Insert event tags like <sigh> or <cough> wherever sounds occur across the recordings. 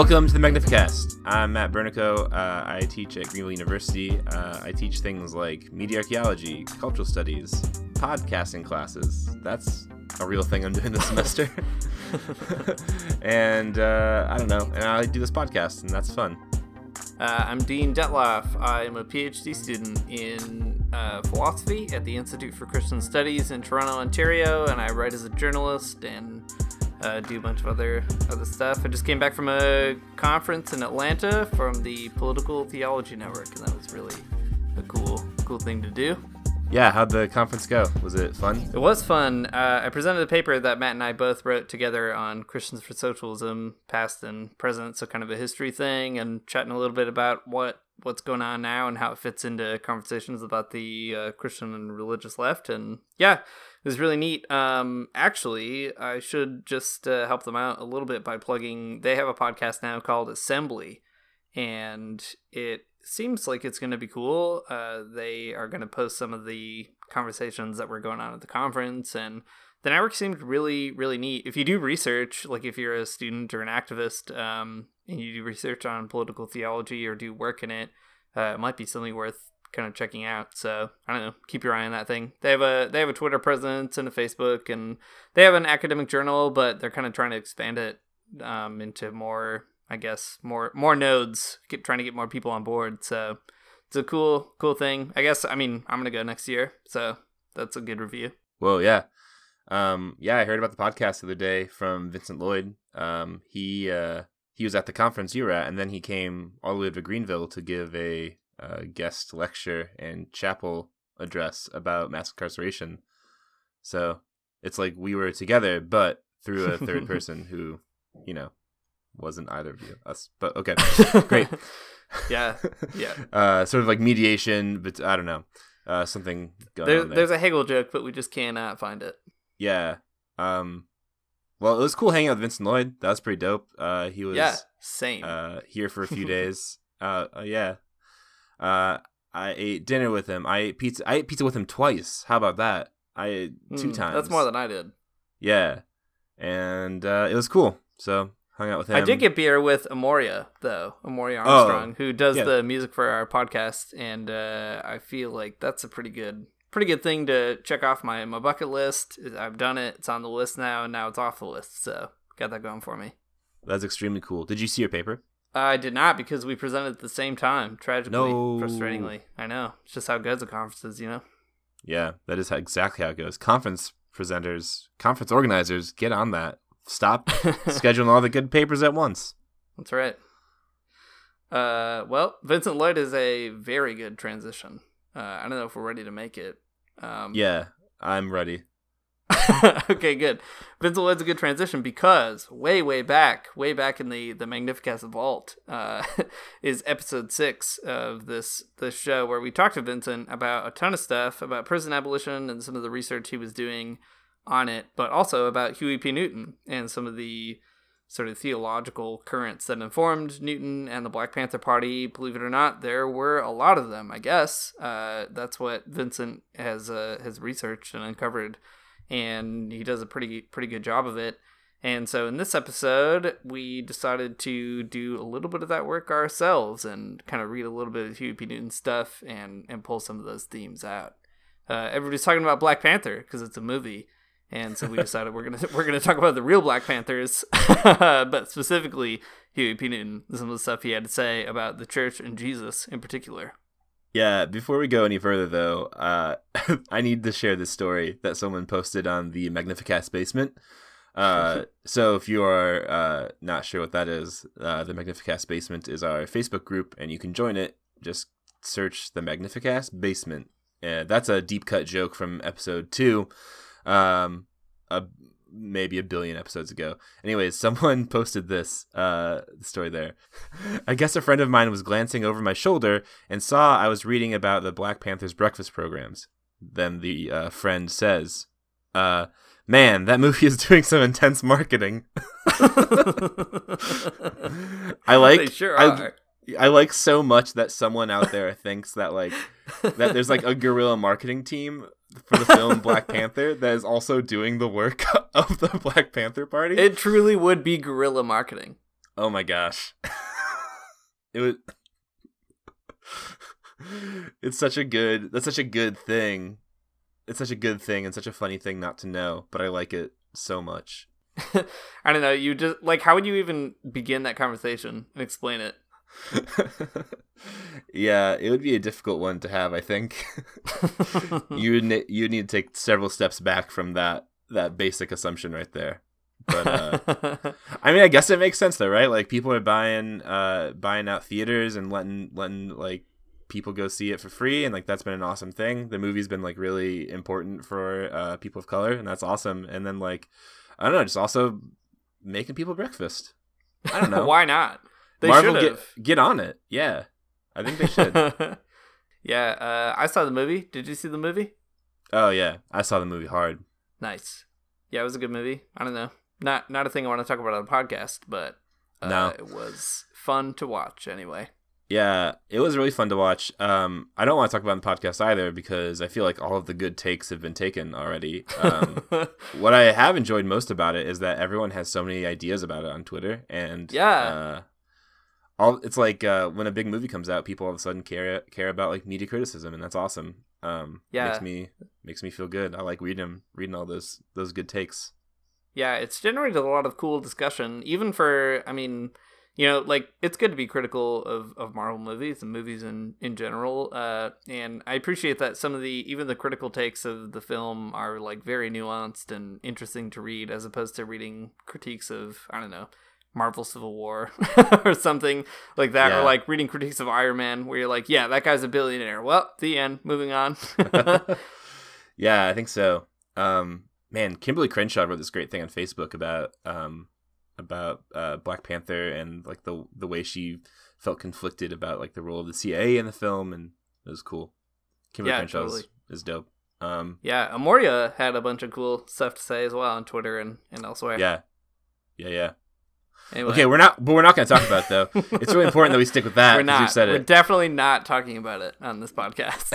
Welcome to the Magnificast. I'm Matt Bernico. Uh, I teach at Greenville University. Uh, I teach things like media archaeology, cultural studies, podcasting classes. That's a real thing I'm doing this semester. <laughs> and uh, I don't know. And I do this podcast, and that's fun. Uh, I'm Dean Detloff. I'm a PhD student in uh, philosophy at the Institute for Christian Studies in Toronto, Ontario, and I write as a journalist and uh, do a bunch of other other stuff. I just came back from a conference in Atlanta from the Political Theology Network, and that was really a cool cool thing to do. Yeah, how'd the conference go? Was it fun? It was fun. Uh, I presented a paper that Matt and I both wrote together on Christians for Socialism, past and present, so kind of a history thing, and chatting a little bit about what what's going on now and how it fits into conversations about the uh, Christian and religious left. And yeah, it was really neat. Um, actually, I should just uh, help them out a little bit by plugging. They have a podcast now called Assembly, and it seems like it's going to be cool. Uh, they are going to post some of the conversations that were going on at the conference, and the network seemed really, really neat. If you do research, like if you're a student or an activist, um, and you do research on political theology or do work in it, uh, it might be something worth kind of checking out. So I don't know, keep your eye on that thing. They have a they have a Twitter presence and a Facebook, and they have an academic journal, but they're kind of trying to expand it um, into more I guess more more nodes, keep trying to get more people on board. So it's a cool cool thing. I guess I mean I'm gonna go next year, so that's a good review. Well, yeah, um, yeah. I heard about the podcast the other day from Vincent Lloyd. Um, he uh, he was at the conference you were at, and then he came all the way to Greenville to give a uh, guest lecture and chapel address about mass incarceration. So it's like we were together, but through a third <laughs> person who, you know, wasn't either of you us but okay great. <laughs> <laughs> Yeah yeah. Uh sort of like mediation but i don't know uh something going there, on there. there's a hegel joke but we just cannot find it. Yeah um well it was cool hanging out with vincent lloyd. That was pretty dope. Uh he was yeah same. uh here for a few days. Uh, uh yeah uh i ate dinner with him. I ate pizza i ate pizza with him twice. How about that? I ate two Mm, times. that's more than i did. Yeah. And uh it was cool. So hung out with him. I did get beer with Amaryah though, Amaryah Armstrong, who does yeah. the music for our podcast, and uh, I feel like that's a pretty good, pretty good thing to check off my my bucket list. I've done it; it's on the list now, and now it's off the list. So got that going for me. that's extremely cool. Did you see your paper I did not because we presented at the same time. Tragically, No. frustratingly, I know. It's just how it goes at conferences, you know. Yeah, that is how, exactly how it goes. Conference presenters, conference organizers, get on that. Stop <laughs> scheduling all the good papers at once. That's right. Uh, well, Vincent Lloyd is a very good transition. Uh, I don't know if we're ready to make it. Um, Yeah, I'm ready. <laughs> okay, good. Vincent Lloyd's a good transition because way, way back, way back in the the Magnificast vault, uh, <laughs> is episode six of this this show where we talked to Vincent about a ton of stuff about prison abolition and some of the research he was doing on it, but also about Huey P. Newton and some of the sort of theological currents that informed Newton and the Black Panther Party. Believe it or not, there were a lot of them. I guess uh, that's what Vincent has uh, has researched and uncovered, and he does a pretty pretty good job of it. And so in this episode, we decided to do a little bit of that work ourselves and kind of read a little bit of Huey P. Newton stuff and and pull some of those themes out. Uh, everybody's talking about Black Panther because it's a movie, and so we <laughs> decided we're gonna we're gonna talk about the real Black Panthers, <laughs> but specifically Huey P. Newton, some of the stuff he had to say about the church and Jesus in particular. Yeah, before we go any further, though, uh, <laughs> I need to share this story that someone posted on the Magnificast basement. Uh, <laughs> so if you are uh, not sure what that is, uh, the Magnificast basement is our Facebook group, and you can join it. Just search the Magnificast basement. Uh, that's a deep cut joke from episode two, um, a, maybe a billion episodes ago. Anyways, <laughs> someone posted this uh, story there. <laughs> I guess a friend of mine was glancing over my shoulder and saw I was reading about the Black Panthers breakfast programs. Then the uh, friend says, uh, "Man, that movie <laughs> is doing some intense marketing." I like. they sure I, are. I like so much that someone out there thinks that like that there's like a guerrilla marketing team for the film Black Panther that is also doing the work <laughs> of the Black Panther Party. It truly would be guerrilla marketing. Oh my gosh. <laughs> it was <laughs> It's such a good that's such a good thing. It's such a good thing and such a funny thing not to know, but I like it so much. I don't know, you just like how would you even begin that conversation and explain it? <laughs> yeah, it would be a difficult one to have, I think. <laughs> you would ne- you need to take several steps back from that that basic assumption right there. But uh, <laughs> I mean, I guess it makes sense though, right? Like people are buying uh buying out theaters and letting letting like people go see it for free and like that's been an awesome thing. The movie's been like really important for uh people of color and that's awesome. And then like I don't know, just also making people breakfast. I don't know. Why not? They Marvel get get on it. Yeah. I think they should. <laughs> yeah, uh, I saw the movie. Did you see the movie? Oh yeah, I saw the movie hard. Nice. Yeah, it was a good movie. I don't know. Not not a thing I want to talk about on the podcast, but uh, no. it was fun to watch anyway. Yeah, it was really fun to watch. Um, I don't want to talk about the podcast either because I feel like all of the good takes have been taken already. Um, <laughs> what I have enjoyed most about it is that everyone has so many ideas about it on Twitter, and yeah, uh, all it's like uh, when a big movie comes out, people all of a sudden care care about like media criticism, and that's awesome. Um, yeah, makes me makes me feel good. I like reading them, reading all those those good takes. Yeah, it's generated a lot of cool discussion, even for I mean, you know, like it's good to be critical of, of Marvel movies and movies in in general. Uh, and I appreciate that some of the even the critical takes of the film are like very nuanced and interesting to read, as opposed to reading critiques of I don't know Marvel Civil War <laughs> or something like that, yeah. or like reading critiques of Iron Man, where you're like, yeah, that guy's a billionaire. Well, the end. Moving on. <laughs> <laughs> yeah, I think so. Um, man, Kimberlé Crenshaw wrote this great thing on Facebook about um, about uh, Black Panther and like the the way she felt conflicted about like the role of the CIA in the film, and it was cool. Kimberlé yeah, Crenshaw totally. is, is dope. Um, yeah, Amaryah had a bunch of cool stuff to say as well on Twitter and, and elsewhere. Yeah, yeah, yeah. Anyway. Okay, we're not, but we're not going to talk about it though. it's really important that we stick with that. We're not. Said we're definitely not talking about it on this podcast.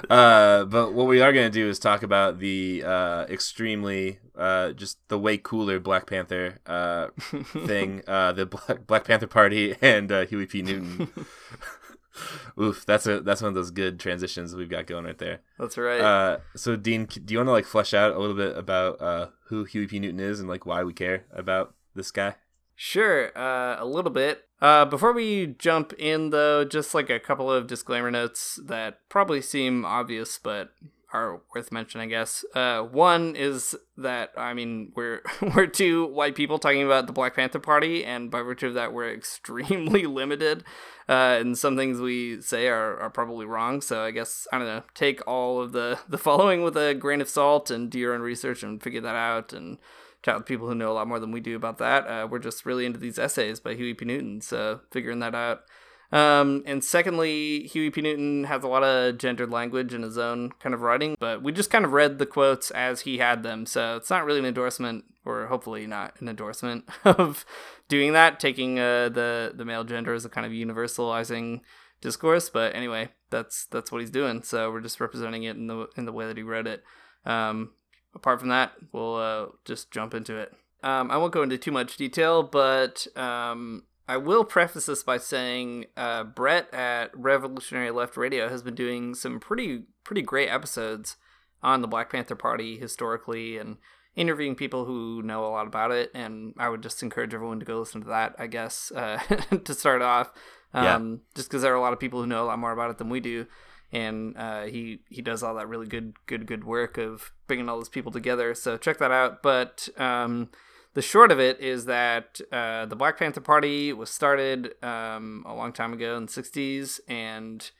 <laughs> uh, but what we are going to do is talk about the uh, extremely, uh, just the way cooler Black Panther uh, <laughs> thing, uh, the Black, Black Panther Party, and uh, Huey P. Newton. <laughs> Oof, that's a that's one of those good transitions we've got going right there. That's right. Uh, so Dean, do you want to like flesh out a little bit about uh, who Huey P. Newton is and like why we care about this guy? Sure, uh, a little bit. Uh, before we jump in, though, just like a couple of disclaimer notes that probably seem obvious, but are worth mentioning, I guess. Uh, one is that I mean we're <laughs> we're two white people talking about the Black Panther Party, and by virtue of that, we're <laughs> extremely limited, uh, and some things we say are, are probably wrong. So I guess I don't know. Take all of the <laughs> the following with a grain of salt, and do your own research and figure that out, and chat with people who know a lot more than we do about that. Uh, we're just really into these essays by Huey P. Newton, so figuring that out. Um, and secondly, Huey P. Newton has a lot of gendered language in his own kind of writing, but we just kind of read the quotes as he had them, so it's not really an endorsement, or hopefully not an endorsement <laughs> of doing that, taking uh, the the male gender as a kind of universalizing discourse. But anyway, that's that's what he's doing. So we're just representing it in the in the way that he wrote it. Um, apart from that, we'll uh, just jump into it. Um, I won't go into too much detail, but um, I will preface this by saying uh, Brett at Revolutionary Left Radio has been doing some pretty pretty great episodes on the Black Panther Party historically and interviewing people who know a lot about it. And I would just encourage everyone to go listen to that. I guess uh, <laughs> to start off, um, yeah. just because there are a lot of people who know a lot more about it than we do and uh, he he does all that really good good good work of bringing all those people together. So check that out. But um, the short of it is that uh, the Black Panther Party was started um, a long time ago in the '60s, and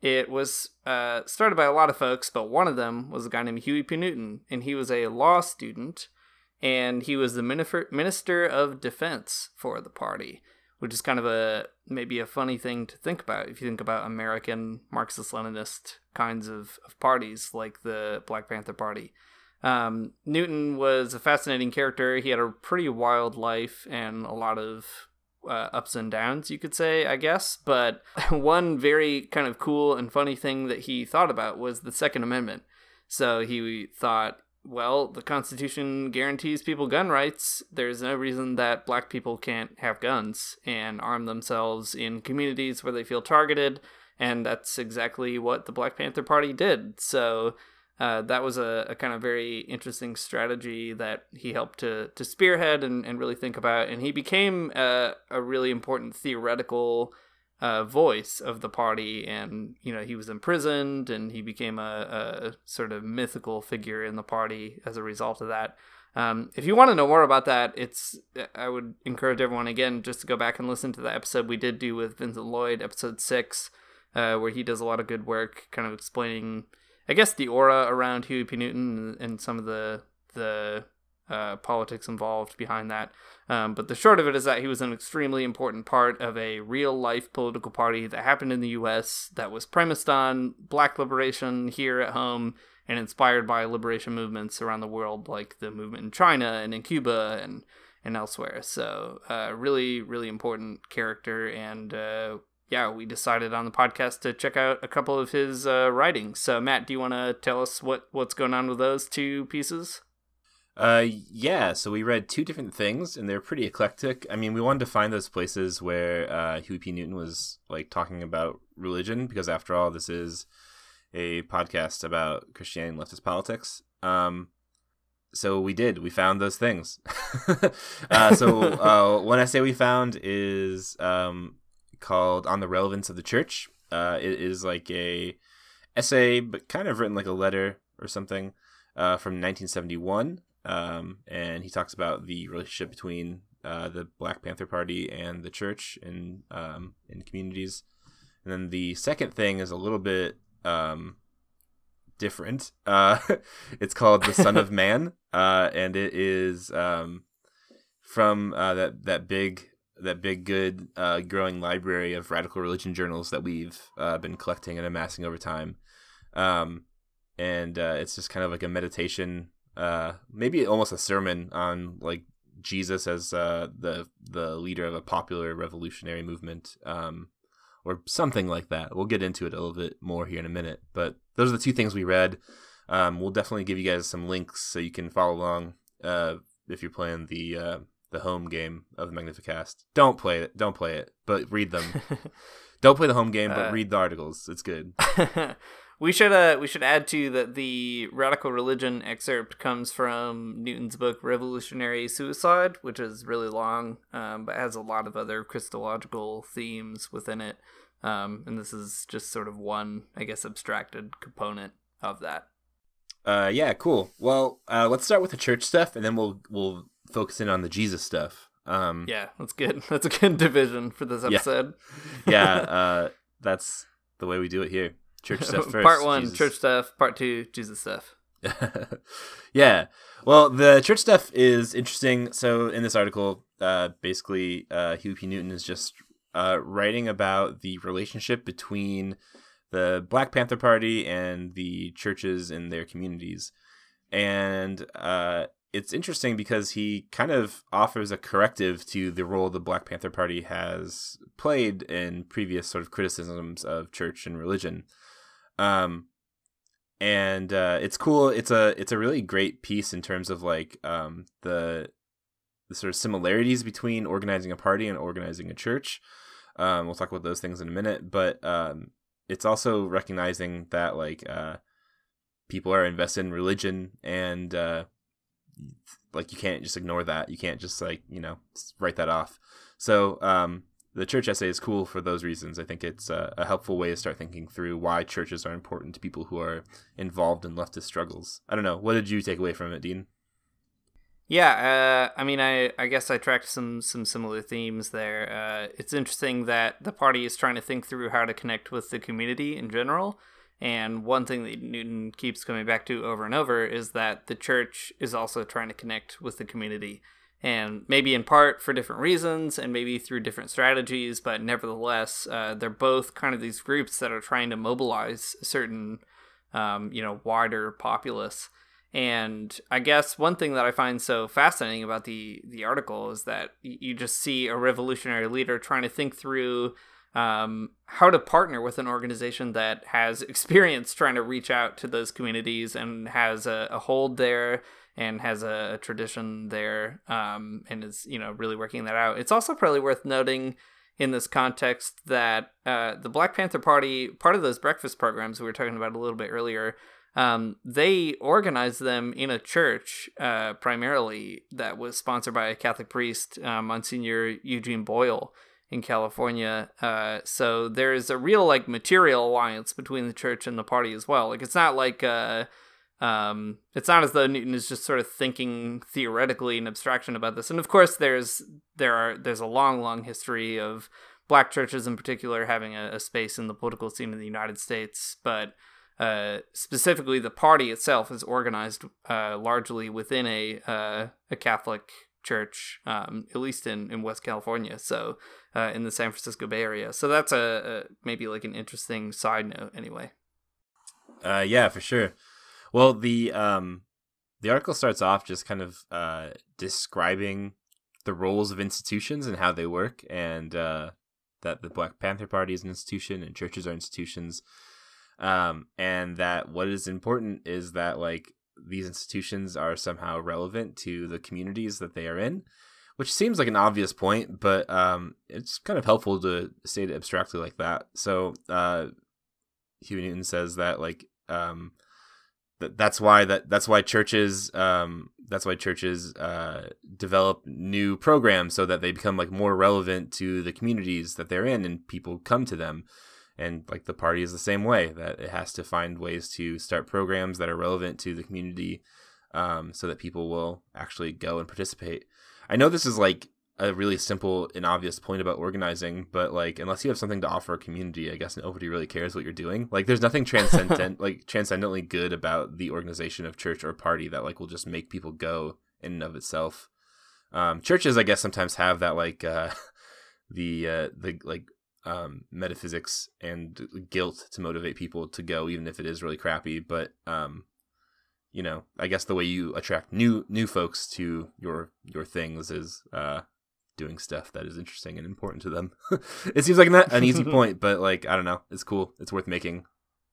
it was uh, started by a lot of folks. But one of them was a guy named Huey P. Newton, and he was a law student, and he was the minister of defense for the party which is kind of a maybe a funny thing to think about if you think about American Marxist Leninist kinds of, of parties like the Black Panther Party. Um, Newton was a fascinating character. He had a pretty wild life and a lot of uh, ups and downs, you could say, I guess. But <laughs> one very kind of cool and funny thing that he thought about was the Second Amendment. So he thought well, the Constitution guarantees people gun rights. There's no reason that black people can't have guns and arm themselves in communities where they feel targeted. And that's exactly what the Black Panther Party did. So uh, that was a, a, kind of very interesting strategy that he helped to, to spearhead and, and really think about. And he became a, a really important theoretical uh, voice of the party, and you know he was imprisoned, and he became a, a sort of mythical figure in the party as a result of that. Um, if you want to know more about that, it's I would encourage everyone again just to go back and listen to the episode we did do with Vincent Lloyd, episode six, uh, where he does a lot of good work, kind of explaining, I guess, the aura around Huey P. Newton and, and some of the the uh, politics involved behind that. Um, but the short of it is that he was an extremely important part of a real life political party that happened in the U.S. that was premised on black liberation here at home and inspired by liberation movements around the world, like the movement in China and in Cuba and and elsewhere. So, uh, really, really important character. And uh, yeah, we decided on the podcast to check out a couple of his uh, writings. So, Matt, do you want to tell us what what's going on with those two pieces? Uh, yeah. So we read two different things, and they're pretty eclectic. I mean, we wanted to find those places where uh, Huey P. Newton was like talking about religion, because after all, this is a podcast about Christianity and leftist politics. Um, so we did. We found those things. <laughs> uh, so <laughs> uh, one essay we found is um, called "On the Relevance of the Church." Uh, it is like a essay, but kind of written like a letter or something uh, from 1971 um, and he talks about the relationship between uh, the Black Panther Party and the church in um, in communities. And then the second thing is a little bit um, different. Uh, <laughs> it's called The Son of <laughs> Man, uh, and it is um, from uh, that that big that big good uh, growing library of radical religion journals that we've uh, been collecting and amassing over time. Um, and uh, it's just kind of like a meditation uh, maybe almost a sermon on like Jesus as uh, the the leader of a popular revolutionary movement, um, or something like that. We'll get into it a little bit more here in a minute. But those are the two things we read. Um, we'll definitely give you guys some links so you can follow along uh, if you're playing the uh, the home game of the Magnificast. Don't play it. Don't play it, but read them. <laughs> don't play the home game, but uh, read the articles. It's good. <laughs> We should uh we should add to that the radical religion excerpt comes from Newton's book Revolutionary Suicide, which is really long, um, but has a lot of other Christological themes within it. Um, and this is just sort of one, I guess, abstracted component of that. Uh, yeah, cool. Well, uh, let's start with the church stuff, and then we'll we'll focus in on the Jesus stuff. Um, yeah, that's good. <laughs> That's a good division for this episode. Yeah, yeah <laughs> uh, that's the way we do it here. Church <laughs> stuff first. part one, Jesus. church stuff. Part two, Jesus stuff. <laughs> yeah. Well, the church stuff is interesting. So in this article, uh, basically, uh, Huey P. Newton is just uh, writing about the relationship between the Black Panther Party and the churches in their communities, and uh, it's interesting because he kind of offers a corrective to the role the Black Panther Party has played in previous sort of criticisms of church and religion. Um, and uh, it's cool. It's a it's a really great piece in terms of like um, the the sort of similarities between organizing a party and organizing a church. Um, we'll talk about those things in a minute, but um, it's also recognizing that like uh, people are invested in religion and uh, like you can't just ignore that. You can't just like you know write that off. So um, the church essay is cool for those reasons. I think it's a, a, helpful way to start thinking through why churches are important to people who are involved in leftist struggles. I don't know. What did you take away from it, Dean? Yeah, uh, I mean, I, I guess I tracked some some similar themes there. Uh, it's interesting that the party is trying to think through how to connect with the community in general. And one thing that Newton keeps coming back to over and over is that the church is also trying to connect with the community and maybe in part for different reasons and maybe through different strategies but nevertheless uh, they're both kind of these groups that are trying to mobilize certain um, you know wider populace. And i guess one thing that i find so fascinating about the the article is that you just see a revolutionary leader trying to think through um, how to partner with an organization that has <laughs> experience trying to reach out to those communities and has a, a hold there and has a, a tradition there um, and is you know really working that out. It's also probably worth noting in this context that uh, the Black Panther Party, part of those breakfast programs we were talking about a little bit earlier, um, they organized them in a church uh, primarily that was sponsored by a Catholic priest, uh, Monsignor Eugene Boyle in California. Uh, so there is a real like material alliance between the church and the party as well. Like it's not like uh, um, it's not as though Newton is just sort of thinking theoretically in abstraction about this. And of course, there's there are there's a long, long history of black churches in particular having a, a space in the political scene in the United States, but uh, specifically, the party itself is organized uh, largely within a uh, a Catholic church, um, at least in, in West California. So uh, in the San Francisco Bay Area. So that's a, a maybe like an interesting side note, anyway. Uh, yeah, for sure. Well, the um, the article starts off just kind of uh, describing the roles of institutions and how they work, and uh, that the Black Panther Party is an institution and churches are institutions, um, and that what is important is that like these institutions are somehow relevant to the communities that they are in which seems like an obvious point, but um, it's kind of helpful to state it abstractly like that. So uh, Huey Newton says that like um, that that's why that that's why churches um, that's why churches uh, develop new programs so that they become like more relevant to the communities that they're in and people come to them. And like the party is the same way that it has to find ways to start programs that are relevant to the community um, so that people will actually go and participate. I know this is like a really simple and obvious point about organizing, but like unless you have something to offer a community, I guess nobody really cares what you're doing. Like there's nothing transcendent <laughs> like transcendently good about the organization of church or party that like will just make people go in and of itself. Um, churches, I guess, sometimes have that like uh, <laughs> the uh, the like um, metaphysics and guilt to motivate people to go, even if it is really crappy. But um, you know, I guess the way you attract new new folks to your your things is uh, doing stuff that is interesting and important to them. <laughs> it seems like not an <laughs> easy point, but like I don't know, it's cool. It's worth making.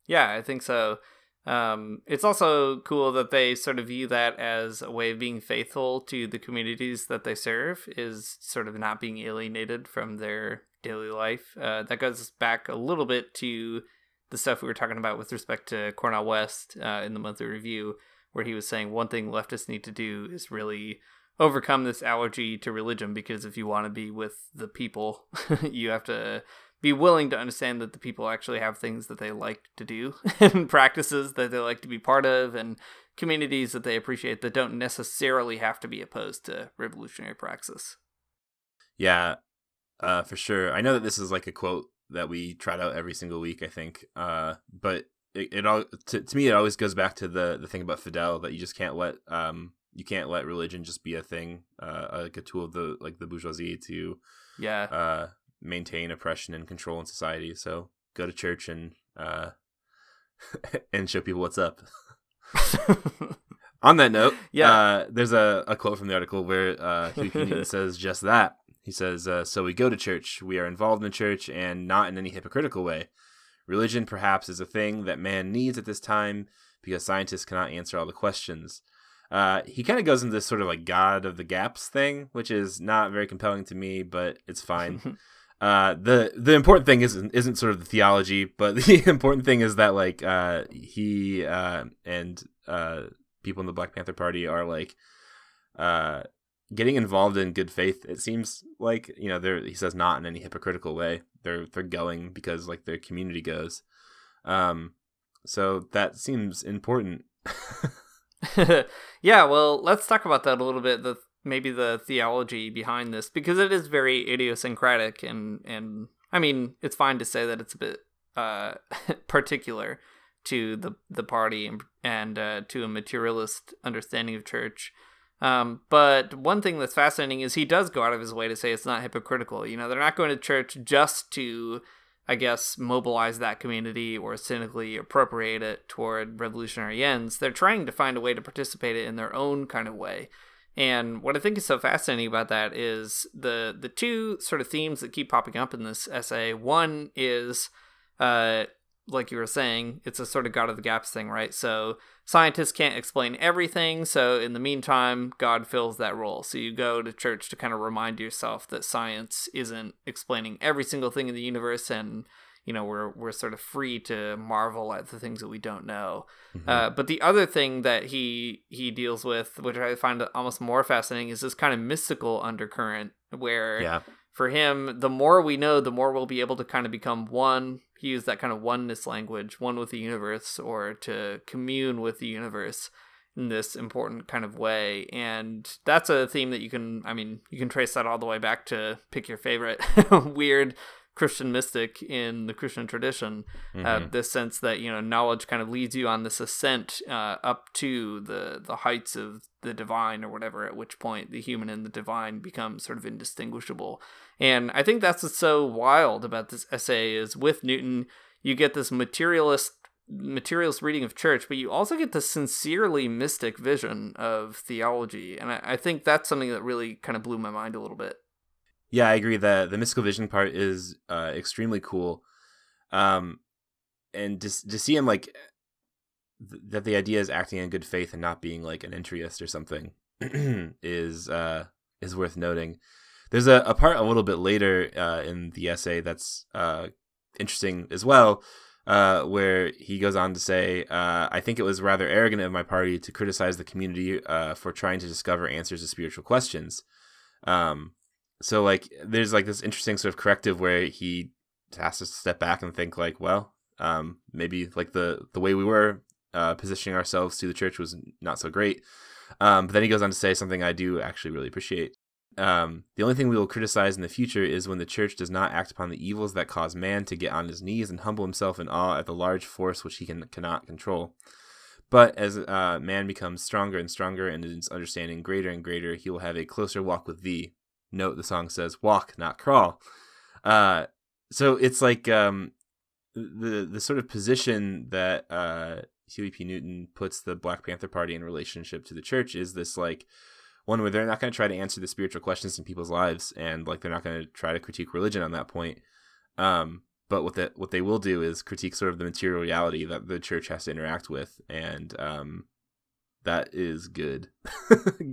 Yeah, I think so. Um, it's also cool that they sort of view that as a way of being faithful to the communities that they serve, is sort of not being alienated from their daily life. Uh, that goes back a little bit to the stuff we were talking about with respect to Cornel West uh, in the monthly review, where he was saying one thing leftists need to do is really overcome this allergy to religion because if you want to be with the people, <laughs> you have to be willing to understand that the people actually have things that they like to do <laughs> and practices that they like to be part of and communities that they appreciate that don't necessarily have to be opposed to revolutionary praxis. Yeah, uh, for sure. I know that this is like a quote that we trot out every single week. I think, uh, but it, it all to, to me it always goes back to the the thing about Fidel that you just can't let um you can't let religion just be a thing uh like a tool of the like the bourgeoisie to yeah uh maintain oppression and control in society. So go to church and uh <laughs> and show people what's up. <laughs> On that note, yeah, uh, there's a, a quote from the article where uh, Newton <laughs> says just that. He says, uh, "So we go to church. We are involved in the church, and not in any hypocritical way. Religion, perhaps, is a thing that man needs at this time because scientists cannot answer all the questions. Uh, he kind of goes into this sort of like God of the gaps thing, which is not very compelling to me, but it's fine. <laughs> uh, the the important thing isn't isn't sort of the theology, but <laughs> the important thing is that like uh, he uh, and uh, people in the Black Panther Party are like uh, getting involved in good faith. It seems like you know they're he says not in any hypocritical way they're they're going because like their community goes. Um, so that seems important. <laughs> <laughs> yeah, well, let's talk about that a little bit. The maybe the theology behind this because it is very idiosyncratic and and I mean it's fine to say that it's a bit uh, <laughs> particular to the the party and, uh, to a materialist understanding of church. Um, but one thing that's fascinating is he does go out of his way to say it's not hypocritical. You know, they're not going to church just to, I guess, mobilize that community or cynically appropriate it toward revolutionary ends. They're trying to find a way to participate in their own kind of way. And what I think is so fascinating about that is the the two sort of themes that keep popping up in this essay. One is uh like you were saying, it's a sort of God of the gaps thing, right? So scientists can't explain everything. So in the meantime, God fills that role. So you go to church to kind of remind yourself that science isn't explaining every single thing in the universe and you know we're we're sort of free to marvel at the things that we don't know. Mm-hmm. Uh, but the other thing that he he deals with, which I find almost more fascinating, is this kind of mystical undercurrent where yeah. For him, the more we know, the more we'll be able to kind of become one he used that kind of oneness language, one with the universe, or to commune with the universe in this important kind of way. And that's a theme that you can, I mean, you can trace that all the way back to pick your favorite <laughs> weird Christian mystic in the Christian tradition. Uh, mm-hmm. Uh, this sense that you know knowledge kind of leads you on this ascent uh, up to the the heights of the divine or whatever. At which point the human and the divine become sort of indistinguishable. And I think that's what's so wild about this essay is with Newton you get this materialist materialist reading of church, but you also get the sincerely mystic vision of theology. And I, I think that's something that really kind of blew my mind a little bit. Yeah, I agree that the mystical vision part is uh, extremely cool. Um, and to, to see him like th- that the idea is acting in good faith and not being like an entryist or something <clears throat> is uh, is worth noting. There's a, a part a little bit later uh, in the essay that's uh, interesting as well, uh, where he goes on to say, uh, I think it was rather arrogant of my party to criticize the community uh, for trying to discover answers to spiritual questions. Um, so like there's like this interesting sort of corrective where he has to step back and think like well um, maybe like the the way we were uh, positioning ourselves to the church was not so great. Um, but then he goes on to say something i do actually really appreciate. Um, the only thing we will criticize in the future is when the church does not act upon the evils that cause man to get on his knees and humble himself in awe at the large force which he can cannot control. But as uh, man becomes stronger and stronger and his understanding greater and greater, he will have a closer walk with thee, note the song says walk not crawl uh so it's like um the the sort of position that uh Huey P. Newton puts the Black Panther Party in relationship to the church is this like one where they're not going to try to answer the spiritual questions in people's lives and like they're not going to try to critique religion on that point um but what that what they will do is critique sort of the material reality that the church has to interact with and um that is good. <laughs>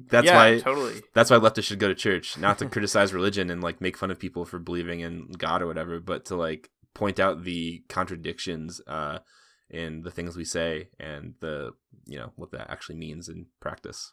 that's yeah, why totally. That's why leftists should go to church, not to <laughs> criticize religion and like make fun of people for believing in God or whatever, but to like point out the contradictions uh, in the things we say and the you know what that actually means in practice.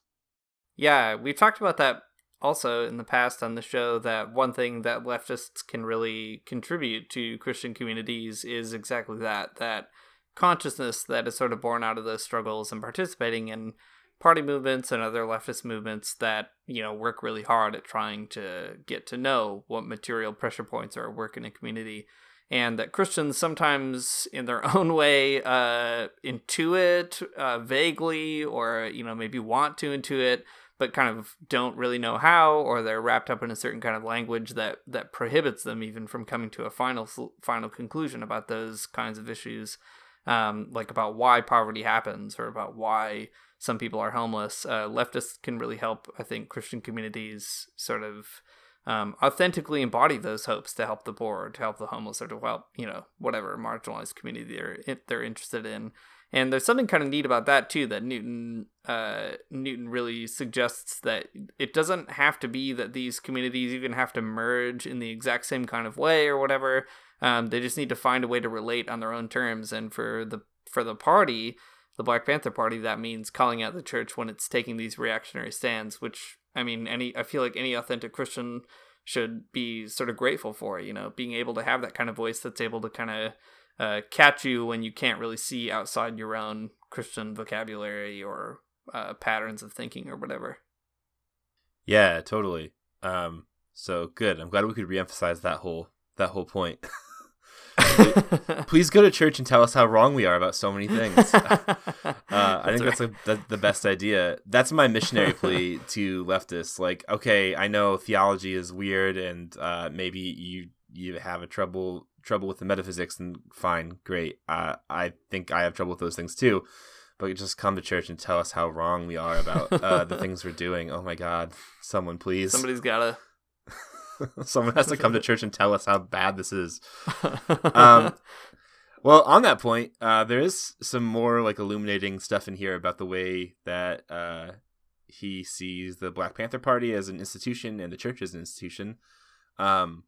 Yeah, we've talked about that also in the past on the show that one thing that leftists can really contribute to Christian communities is exactly that that consciousness that is sort of born out of those struggles and participating in party movements and other leftist movements that you know work really hard at trying to get to know what material pressure points are at work in a community and that christians sometimes in their <laughs> own way uh, intuit uh, vaguely or you know maybe want to intuit but kind of don't really know how or they're wrapped up in a certain kind of language that that prohibits them even from coming to a final final conclusion about those kinds of issues um, like about why poverty happens or about why some people are homeless. Uh, leftists can really help, I think, Christian communities sort of um, authentically embody those hopes to help the poor, or to help the homeless, or to help you know whatever marginalized community they're they're interested in. And there's something kind of neat about that too. That Newton uh, Newton really suggests that it doesn't have to be that these communities even have to merge in the exact same kind of way or whatever. Um, they just need to find a way to relate on their own terms. And for the for the party, the Black Panther Party, that means calling out the church when it's taking these reactionary stands. Which I mean, any I feel like any authentic Christian should be sort of grateful for. You know, being able to have that kind of voice that's able to kind of uh, catch you when you can't really see outside your own Christian vocabulary or uh, patterns of thinking or whatever. Yeah, totally. Um, so good. I'm glad we could reemphasize that whole that whole point. <laughs> please go to church and tell us how wrong we are about so many things. <laughs> Uh, I think right. that's a, the, the best idea. That's my missionary plea to leftists. Like, okay, I know theology is weird, and uh, maybe you you have a trouble trouble with the metaphysics, and fine, great. Uh, I think I have trouble with those things too. but just come to church and tell us how wrong we are about uh, the <laughs> things we're doing. Oh my God, someone please. Somebody's gotta. <laughs> someone has to come to <laughs> church and tell us how bad this is. <laughs> Um, well, on that point, uh, there is some more like illuminating stuff in here about the way that uh, he sees the Black Panther Party as an institution and the church as an institution. Um,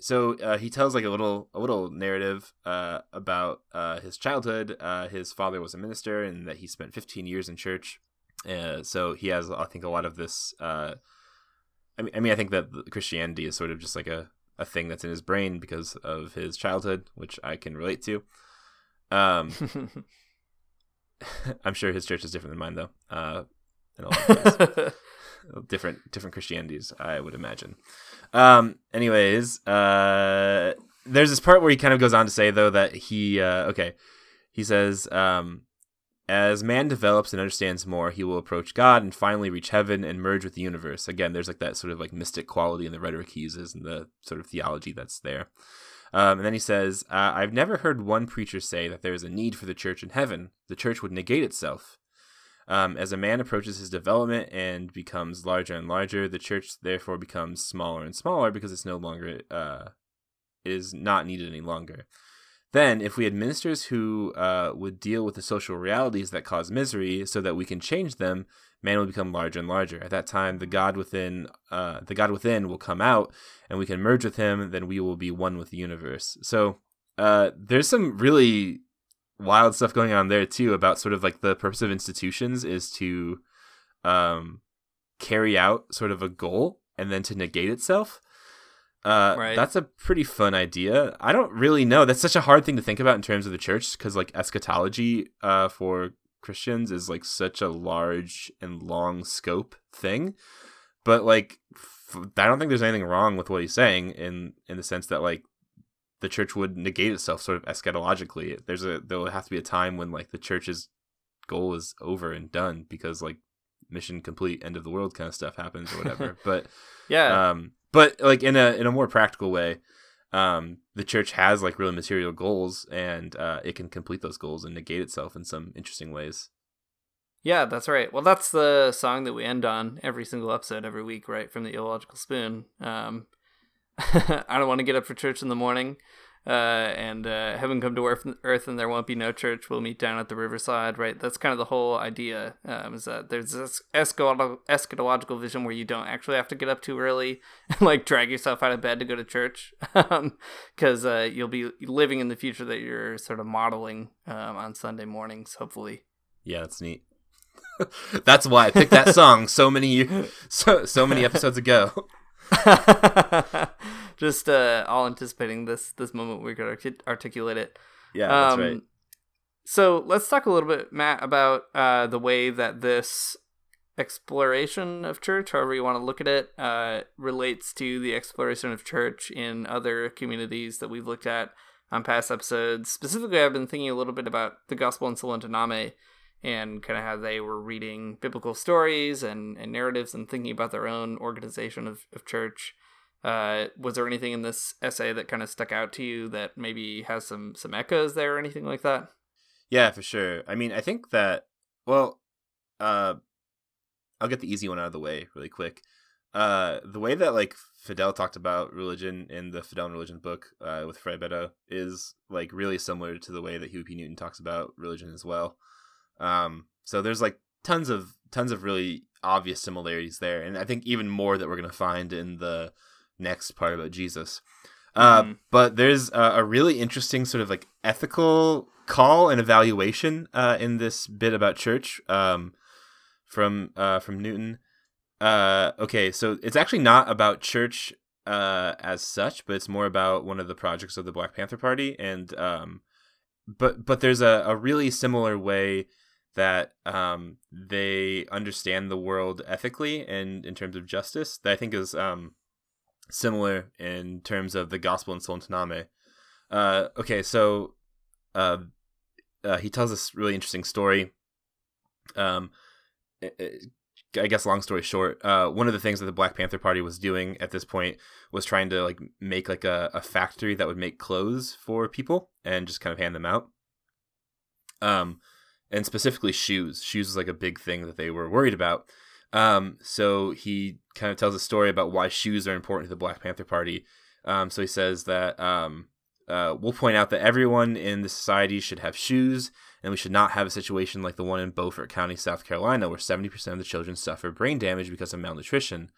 so uh, he tells like a little a little narrative uh, about uh, his childhood. Uh, his father was a minister, and that he spent 15 years in church. Uh, so he has, I think, a lot of this. I mean, I mean, I think that Christianity is sort of just like a, a thing that's in his brain because of his childhood, which I can relate to. Um, <laughs> <laughs> I'm sure his church is different than mine, though. Uh, in a lot of ways. <laughs> different different Christianities, I would imagine. Um, anyways, uh, there's this part where he kind of goes on to say though that he uh, okay, he says um, as man develops and understands more, he will approach God and finally reach heaven and merge with the universe. Again, there's like that sort of like mystic quality in the rhetoric he uses and the sort of theology that's there. Um, and then he says, uh, I've never heard one preacher say that there is a need for the church in heaven. The church would negate itself. Um, as a man approaches his development and becomes larger and larger, the church therefore becomes smaller and smaller because it's no longer uh, is not needed any longer. Then, if we had ministers who uh, would deal with the social realities that cause misery, so that we can change them, man will become larger and larger. At that time, the God within, uh, the God within, will come out, and we can merge with Him. Then we will be one with the universe. So, uh, there's some really wild stuff going on there too about sort of like the purpose of institutions is to um carry out sort of a goal and then to negate itself uh right. that's a pretty fun idea i don't really know that's such a hard thing to think about in terms of the church because like eschatology uh for christians is like such a large and long scope thing but like I don't think there's anything wrong with what he's saying in in the sense that like the church would negate itself sort of eschatologically. There's a there will have to be a time when like the church's goal is over and done because like mission complete end of the world kind of stuff happens or whatever. <laughs> but yeah. Um but like in a in a more practical way, um the church has like really material goals and uh it can complete those goals and negate itself in some interesting ways. Yeah, that's right. Well, that's the song that we end on every single episode every week, right? From the illogical spoon. Um <laughs> I don't want to get up for church in the morning. Uh, and uh, heaven come to earth, earth, and there won't be no church. We'll meet down at the riverside, right? That's kind of the whole idea. Um, is that there's this eschatological vision where you don't actually have to get up too early and like drag yourself out of bed to go to church, because <laughs> um, uh, you'll be living in the future that you're sort of modeling um, on Sunday mornings, hopefully. Yeah, that's neat. <laughs> that's why I picked that song so many <laughs> so so many episodes ago. Just uh, all anticipating this this moment we could articulate it. Yeah, that's um, right. So let's talk a little bit, Matt, about uh, the way that this exploration of church, however you want to look at it, uh, relates to the exploration of church in other communities that we've looked at on past episodes. Specifically, I've been thinking a little bit about the Gospel in Solentiname and kind of how they were reading biblical stories and, and narratives and thinking about their own organization of, of church. Uh, was there anything in this essay that kind of stuck out to you that maybe has some some echoes there or anything like that? Yeah, for sure. I mean, I think that well, uh, I'll get the easy one out of the way really quick. Uh, the way that like Fidel talked about religion in the Fidel and Religion book uh, with Frei Betto is like really similar to the way that Huey P. Newton talks about religion as well. Um, so there's like tons of tons of really obvious similarities there, and I think even more that we're gonna find in the next part about Jesus. Uh, mm-hmm. But there's a, a, really interesting sort of like ethical call and evaluation uh, in this bit about church um, from uh, from Newton. Uh, okay, so it's actually not about church uh, as such, but it's more about one of the projects of the Black Panther Party, and um, but but there's a, a really similar way that um, they understand the world ethically and in terms of justice that I think is um, similar in terms of the gospel in Solentiname. Uh, okay, so uh, uh, he tells this really interesting story. Um, it, it, I guess long story short, uh, one of the things that the Black Panther Party was doing at this point was trying to like make like a, a factory that would make clothes for people and just kind of hand them out. Um, and specifically shoes. Shoes was like a big thing that they were worried about. Um, so he kind of tells a story about why shoes are important to the Black Panther Party. Um, so he says that um, uh, we'll point out that everyone in the society should have shoes, and we should not have a situation like the one in Beaufort County, South Carolina, where 70% of the children suffer brain damage because of malnutrition.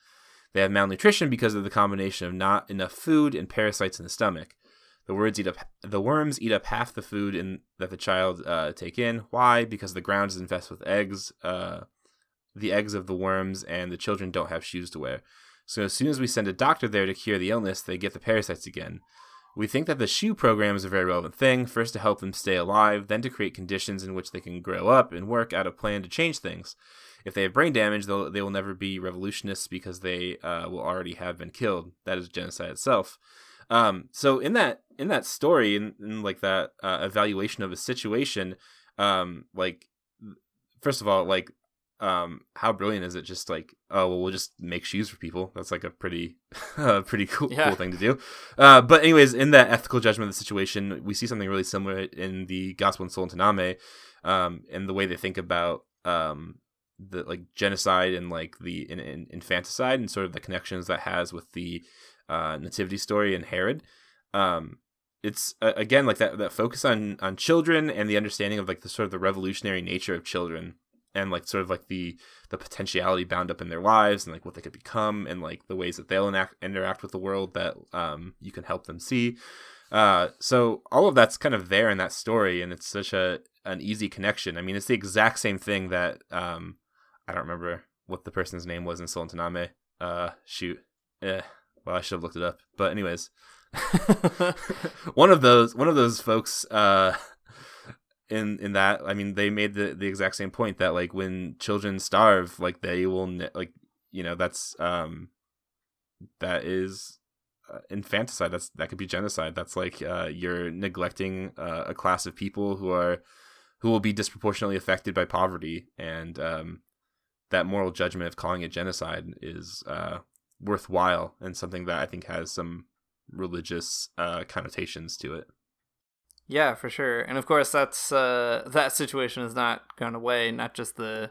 They have malnutrition because of the combination of not enough food and parasites in the stomach. The words eat up the worms eat up half the food in, that the child uh, take in. Why? Because the ground is infested with eggs, uh, the eggs of the worms, and the children don't have shoes to wear. So as soon as we send a doctor there to cure the illness, they get the parasites again. We think that the shoe program is a very relevant thing, first to help them stay alive, then to create conditions in which they can grow up and work out a plan to change things. If they have brain damage, they'll, they will never be revolutionists because they uh, will already have been killed. That is genocide itself. Um, so in that in that story, in, in like that uh, evaluation of a situation, um, like first of all, like um, how brilliant is it? Just like, oh well, we'll just make shoes for people. That's like a pretty, <laughs> uh, pretty cool, yeah. cool thing to do. Uh, but anyways, in that ethical judgment of the situation, we see something really similar in the Gospel in Solentiname, um, and the way they think about um, the like genocide and like the in, in, infanticide and sort of the connections that has with the uh, nativity story and Herod. Um, it's uh, again like that that focus on on children and the understanding of like the sort of the revolutionary nature of children and like sort of like the the potentiality bound up in their lives and like what they could become and like the ways that they'll enact, interact with the world that um, you can help them see. Uh, so all of that's kind of there in that story, and it's such a an easy connection. I mean, it's the exact same thing that um, I don't remember what the person's name was in Solentiname. Uh, shoot, eh. Well, I should have looked it up, but anyways, <laughs> one of those one of those folks uh, in in that i mean they made the the exact same point that like when children starve like they will ne- like you know that's um that is uh, infanticide. That's that could be genocide. That's like uh you're neglecting uh, a class of people who are who will be disproportionately affected by poverty. And um that moral judgment of calling it genocide is uh worthwhile and something that i think has some religious uh connotations to it yeah, for sure. And of course, that's uh, that situation has not gone away. Not just the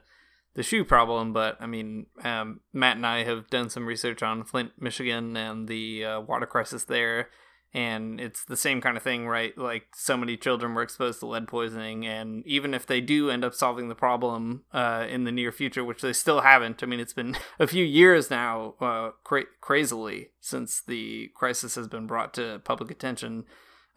the shoe problem, but I mean, um, Matt and I have done some research on Flint, Michigan, and the uh, water crisis there. And it's the same kind of thing, right? Like so many children were exposed to lead poisoning, and even if they do end up solving the problem uh, in the near future, which they still haven't, I mean, it's been <laughs> a few years now, uh, cra- crazily, since the crisis has been brought to public attention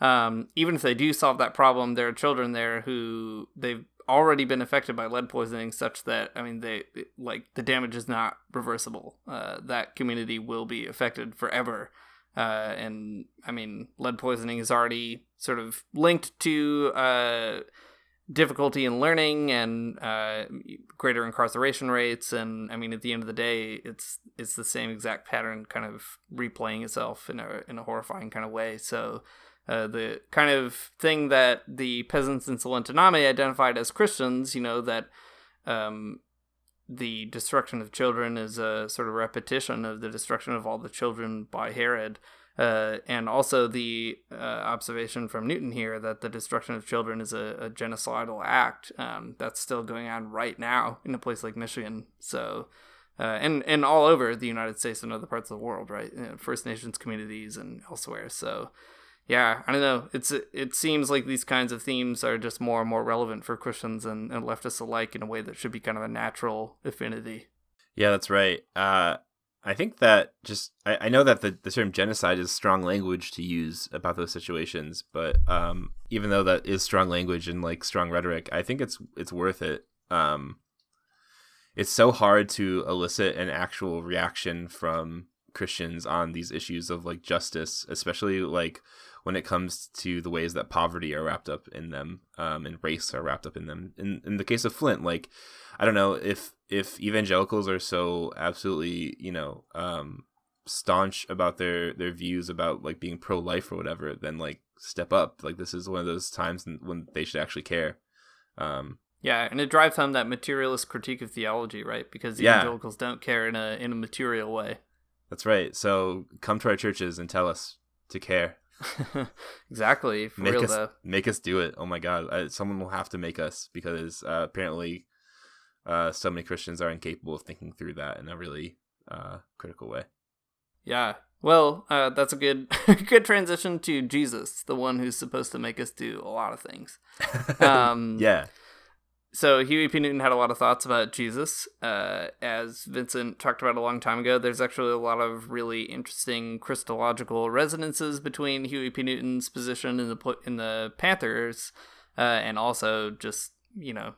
um, even if they do solve that problem, there are children there who they've already been affected by lead poisoning, such that I mean, they like the damage is not reversible. Uh, that community will be affected forever. Uh, and I mean, lead poisoning is already sort of linked to uh, difficulty in learning and uh, greater incarceration rates. And I mean, at the end of the day, it's it's the same exact pattern, kind of replaying itself in a in a horrifying kind of way. So uh, the kind of thing that the peasants in Solentiname identified as Christians, you know, that um, the destruction of children is a sort of repetition of the destruction of all the children by Herod. Uh, and also the uh, observation from Newton here that the destruction of children is a, a genocidal act um, that's still going on right now in a place like Michigan. So, uh, and and all over the United States and other parts of the world, right? You know, First Nations communities and elsewhere. So, yeah, I don't know. It's it seems like these kinds of themes are just more and more relevant for Christians and, and leftists alike in a way that should be kind of a natural affinity. Yeah, that's right. Uh, I think that just I, I know that the, the term genocide is strong language to use about those situations, but um, even though that is strong language and like strong rhetoric, I think it's it's worth it. Um, it's so hard to elicit an actual reaction from Christians on these issues of like justice, especially like when it comes to the ways that poverty are wrapped up in them um, and race are wrapped up in them. In in the case of Flint, like I don't know if if evangelicals are so absolutely you know um, staunch about their their views about like being pro life or whatever, then like step up. Like this is one of those times when they should actually care. Um, yeah, and it drives home that materialist critique of theology, right? Because evangelicals yeah. don't care in a in a material way. That's right. So come to our churches and tell us to care <laughs> exactly. For make real us though. make us do it. Oh my god, uh, someone will have to make us because uh, apparently, uh, so many Christians are incapable of thinking through that in a really uh, critical way. Yeah. Well, uh, that's a good <laughs> good transition to Jesus, the one who's supposed to make us do a lot of things. <laughs> Um, yeah, So Huey P. Newton had a lot of thoughts about Jesus. Uh, as Vincent talked about a long time ago, there's actually a lot of really interesting Christological resonances between Huey P. Newton's position in the in the Panthers, uh, and also just you know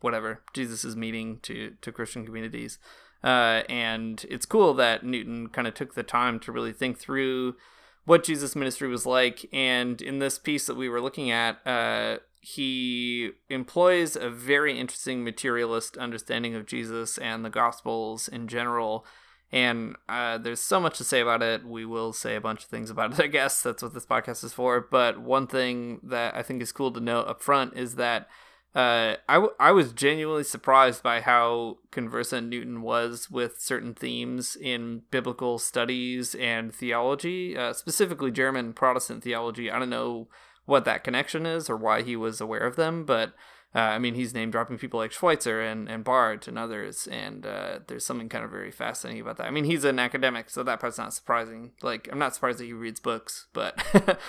whatever Jesus' meaning to to Christian communities. Uh, and it's cool that Newton kind of took the time to really think through what Jesus' ministry was like. And in this piece that we were looking at, uh, he employs a very interesting materialist understanding of Jesus and the Gospels in general. And uh, there's so much to say about it. We will say a bunch of things about it, <laughs> I guess. That's what this podcast is for. But one thing that I think is cool to note up front is that uh, I, w- I was genuinely surprised by how conversant Newton was with certain themes in biblical studies and theology, uh, specifically German Protestant theology. I don't know what that connection is or why he was aware of them, but uh, I mean, he's name dropping people like Schweitzer and, and Barth and others, and uh, there's something kind of very fascinating about that. I mean, he's an academic, so that part's not surprising. Like, I'm not surprised that he reads books, but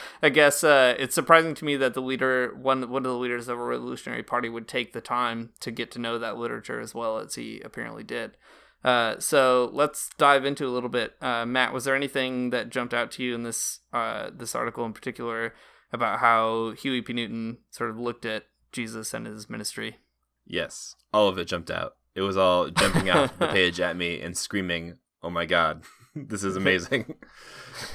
<laughs> I guess uh, it's surprising to me that the leader, one one of the leaders of a revolutionary party, would take the time to get to know that literature as well as he apparently did. Uh, so let's dive into a little bit. Uh, Matt, was there anything that jumped out to you in this uh, this article in particular about how Huey P. Newton sort of looked at Jesus and his ministry? yes, all of it jumped out. It was all jumping out the <laughs> page at me and screaming, "Oh my god, <laughs> this is <laughs> amazing!"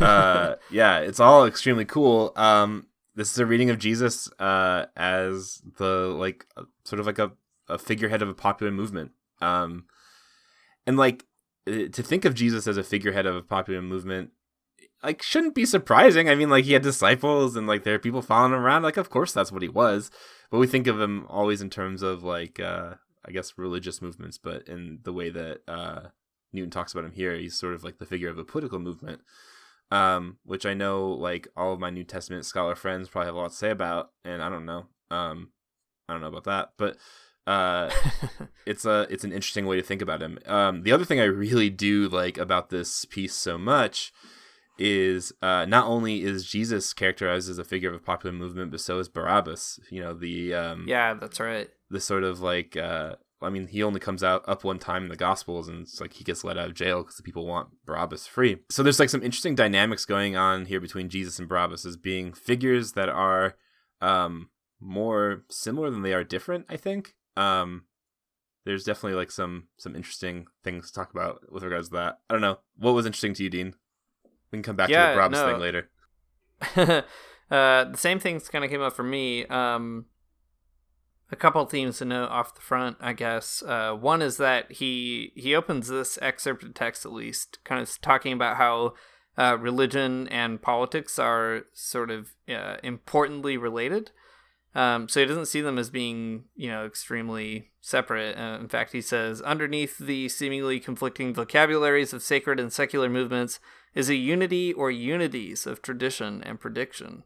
uh, yeah, it's all extremely cool. Um, this is a reading of Jesus uh, as the like sort of like a, a figurehead of a popular movement. Um, and like uh, to think of Jesus as a figurehead of a popular movement like shouldn't be surprising. I mean, like he had disciples and like there are people following him around. Like, of course that's what he was. But we think of him always in terms of like uh I guess religious movements, but in the way that uh Newton talks about him here, he's sort of like the figure of a political movement. Um, which I know like all of my New Testament scholar friends probably have a lot to say about, and I don't know. Um I don't know about that. But uh <laughs> it's a it's an interesting way to think about him. Um the other thing I really do like about this piece so much is uh, not only is Jesus characterized as a figure of a popular movement, but so is Barabbas. You know the um, yeah, that's right. the sort of like uh, I mean he only comes out up one time in the Gospels, and it's like he gets let out of jail because the people want Barabbas free. So there's like some interesting dynamics going on here between Jesus and Barabbas as being figures that are um, more similar than they are different. I think. Um, there's definitely like some some interesting things to talk about with regards to that. I don't know what was interesting to you, Dean. We can come back Yeah, to the Barabbas no. thing later. <laughs> uh, the same things kind of came up for me. Um, a couple themes to note off the front, I guess. Uh, one is that he he opens this excerpted text at least, kind of talking about how uh, religion and politics are sort of uh, importantly related. Um, so he doesn't see them as being, you know, extremely separate. Uh, in fact, he says, underneath the seemingly conflicting vocabularies of sacred and secular movements is a unity or unities of tradition and prediction.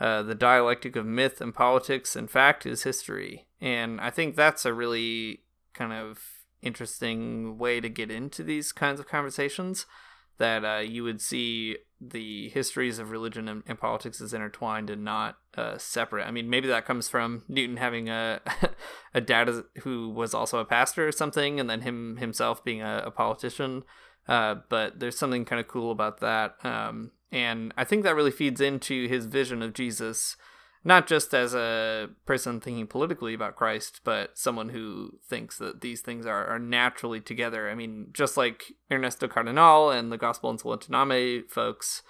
Uh, the dialectic of myth and politics, in fact, is history. And I think that's a really kind of interesting way to get into these kinds of conversations. That uh, you would see the histories of religion and, and politics as intertwined and not uh, separate. I mean, maybe that comes from Newton having a <laughs> a dad who was also a pastor or something, and then him himself being a, a politician. Uh, but there's something kind of cool about that. Um, and I think that really feeds into his vision of Jesus, not just as a person thinking politically about Christ, but someone who thinks that these things are, are naturally together. I mean, just like Ernesto Cardenal and the Gospel in Solentiname folks,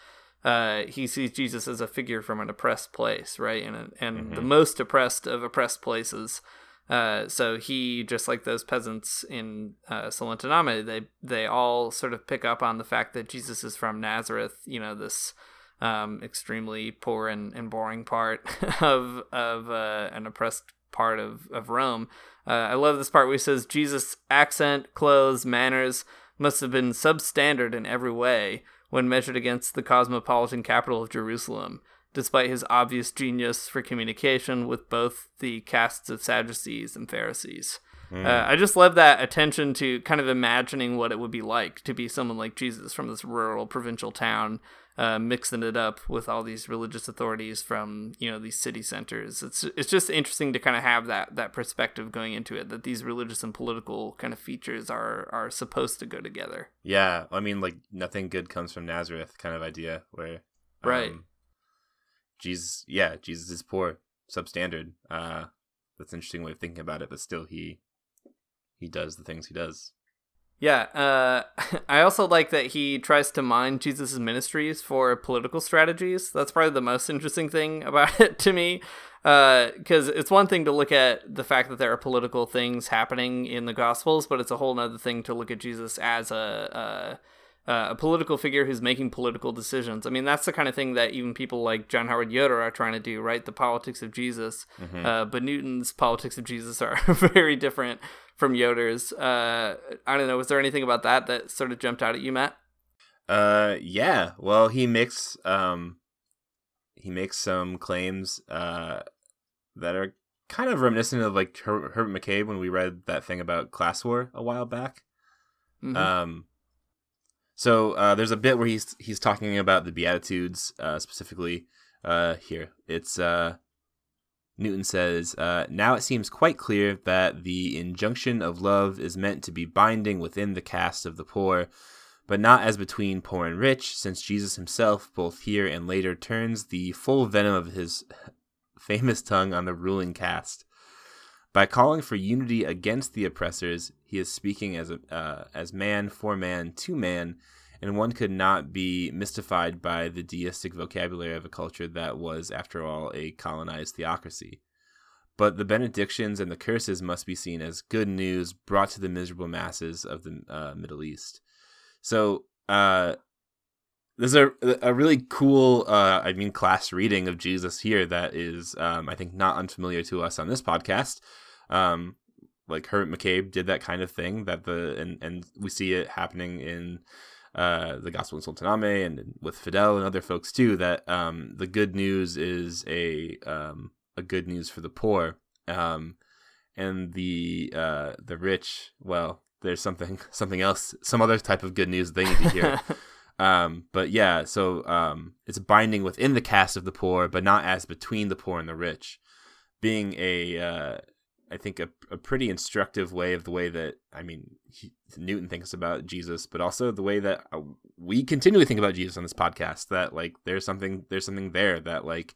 uh, he sees Jesus as a figure from an oppressed place, right? And, and the most oppressed of oppressed places. Uh, so he, just like those peasants in uh, they they all sort of pick up on the fact that Jesus is from Nazareth. You know, this um, extremely poor and, and boring part <laughs> of of uh, an oppressed part of of Rome. Uh, I love this part where he says Jesus' accent, clothes, manners must have been substandard in every way. when measured against the cosmopolitan capital of Jerusalem, despite his obvious genius for communication with both the castes of Sadducees and Pharisees. Mm. Uh, I just love that attention to kind of imagining what it would be like to be someone like Jesus from this rural provincial town, uh, mixing it up with all these religious authorities from you know these city centers. It's it's just interesting to kind of have that that perspective going into it that these religious and political kind of features are are supposed to go together. Yeah, I mean, like nothing good comes from Nazareth kind of idea where, um, right? Jesus, yeah, Jesus is poor, substandard. Uh, that's an interesting way of thinking about it, but still, he he does the things he does. Yeah, uh, <laughs> I also like that he tries to mine Jesus' ministries for political strategies. That's probably the most interesting thing <laughs> about it to me. Because uh, it's one thing to look at the fact that there are political things happening in the Gospels, but it's a whole other thing to look at Jesus as a, a uh, a political figure who's making political decisions. I mean, that's the kind of thing that even people like John Howard Yoder are trying to do, right? The politics of Jesus. Mm-hmm. Uh, but Newton's politics of Jesus are <laughs> very different from Yoder's. Uh, I don't know. Was there anything about that that sort of jumped out at you, Matt? Uh, yeah. Well, he makes um, he makes some claims uh that are kind of reminiscent of like Her- Herbert McCabe when we read that thing about class war a while back. Mm-hmm. Um so uh, there's a bit where he's he's talking about the Beatitudes uh, specifically. Uh, here it's uh, Newton says, uh, "Now it seems quite clear that the injunction of love is meant to be binding within the caste of the poor." But not as between poor and rich, since Jesus himself, both here and later, turns the full venom of his <laughs> famous tongue on the ruling caste. By calling for unity against the oppressors, he is speaking as a, uh, as man for man to man, and one could not be mystified by the deistic vocabulary of a culture that was, after all, a colonized theocracy. But the benedictions and the curses must be seen as good news brought to the miserable masses of the uh, Middle East. So, uh, there's a a really cool, uh, I mean, class reading of Jesus here that is, um, I think, not unfamiliar to us on this podcast. Um, like Herbert McCabe did that kind of thing that the and and we see it happening in uh, the Gospel in Solentiname and with Fidel and other folks too. That um, the good news is a um, a good news for the poor, um, and the uh, the rich. Well, there's something <laughs> something else, some other type of good news they need to hear. <laughs> Um, but yeah, so um, it's binding within the caste of the poor, but not as between the poor and the rich. Being a, uh, I think a, a pretty instructive way of the way that I mean he, Newton thinks about Jesus, but also the way that uh, we continually think about Jesus on this podcast. That like there's something there's something there that like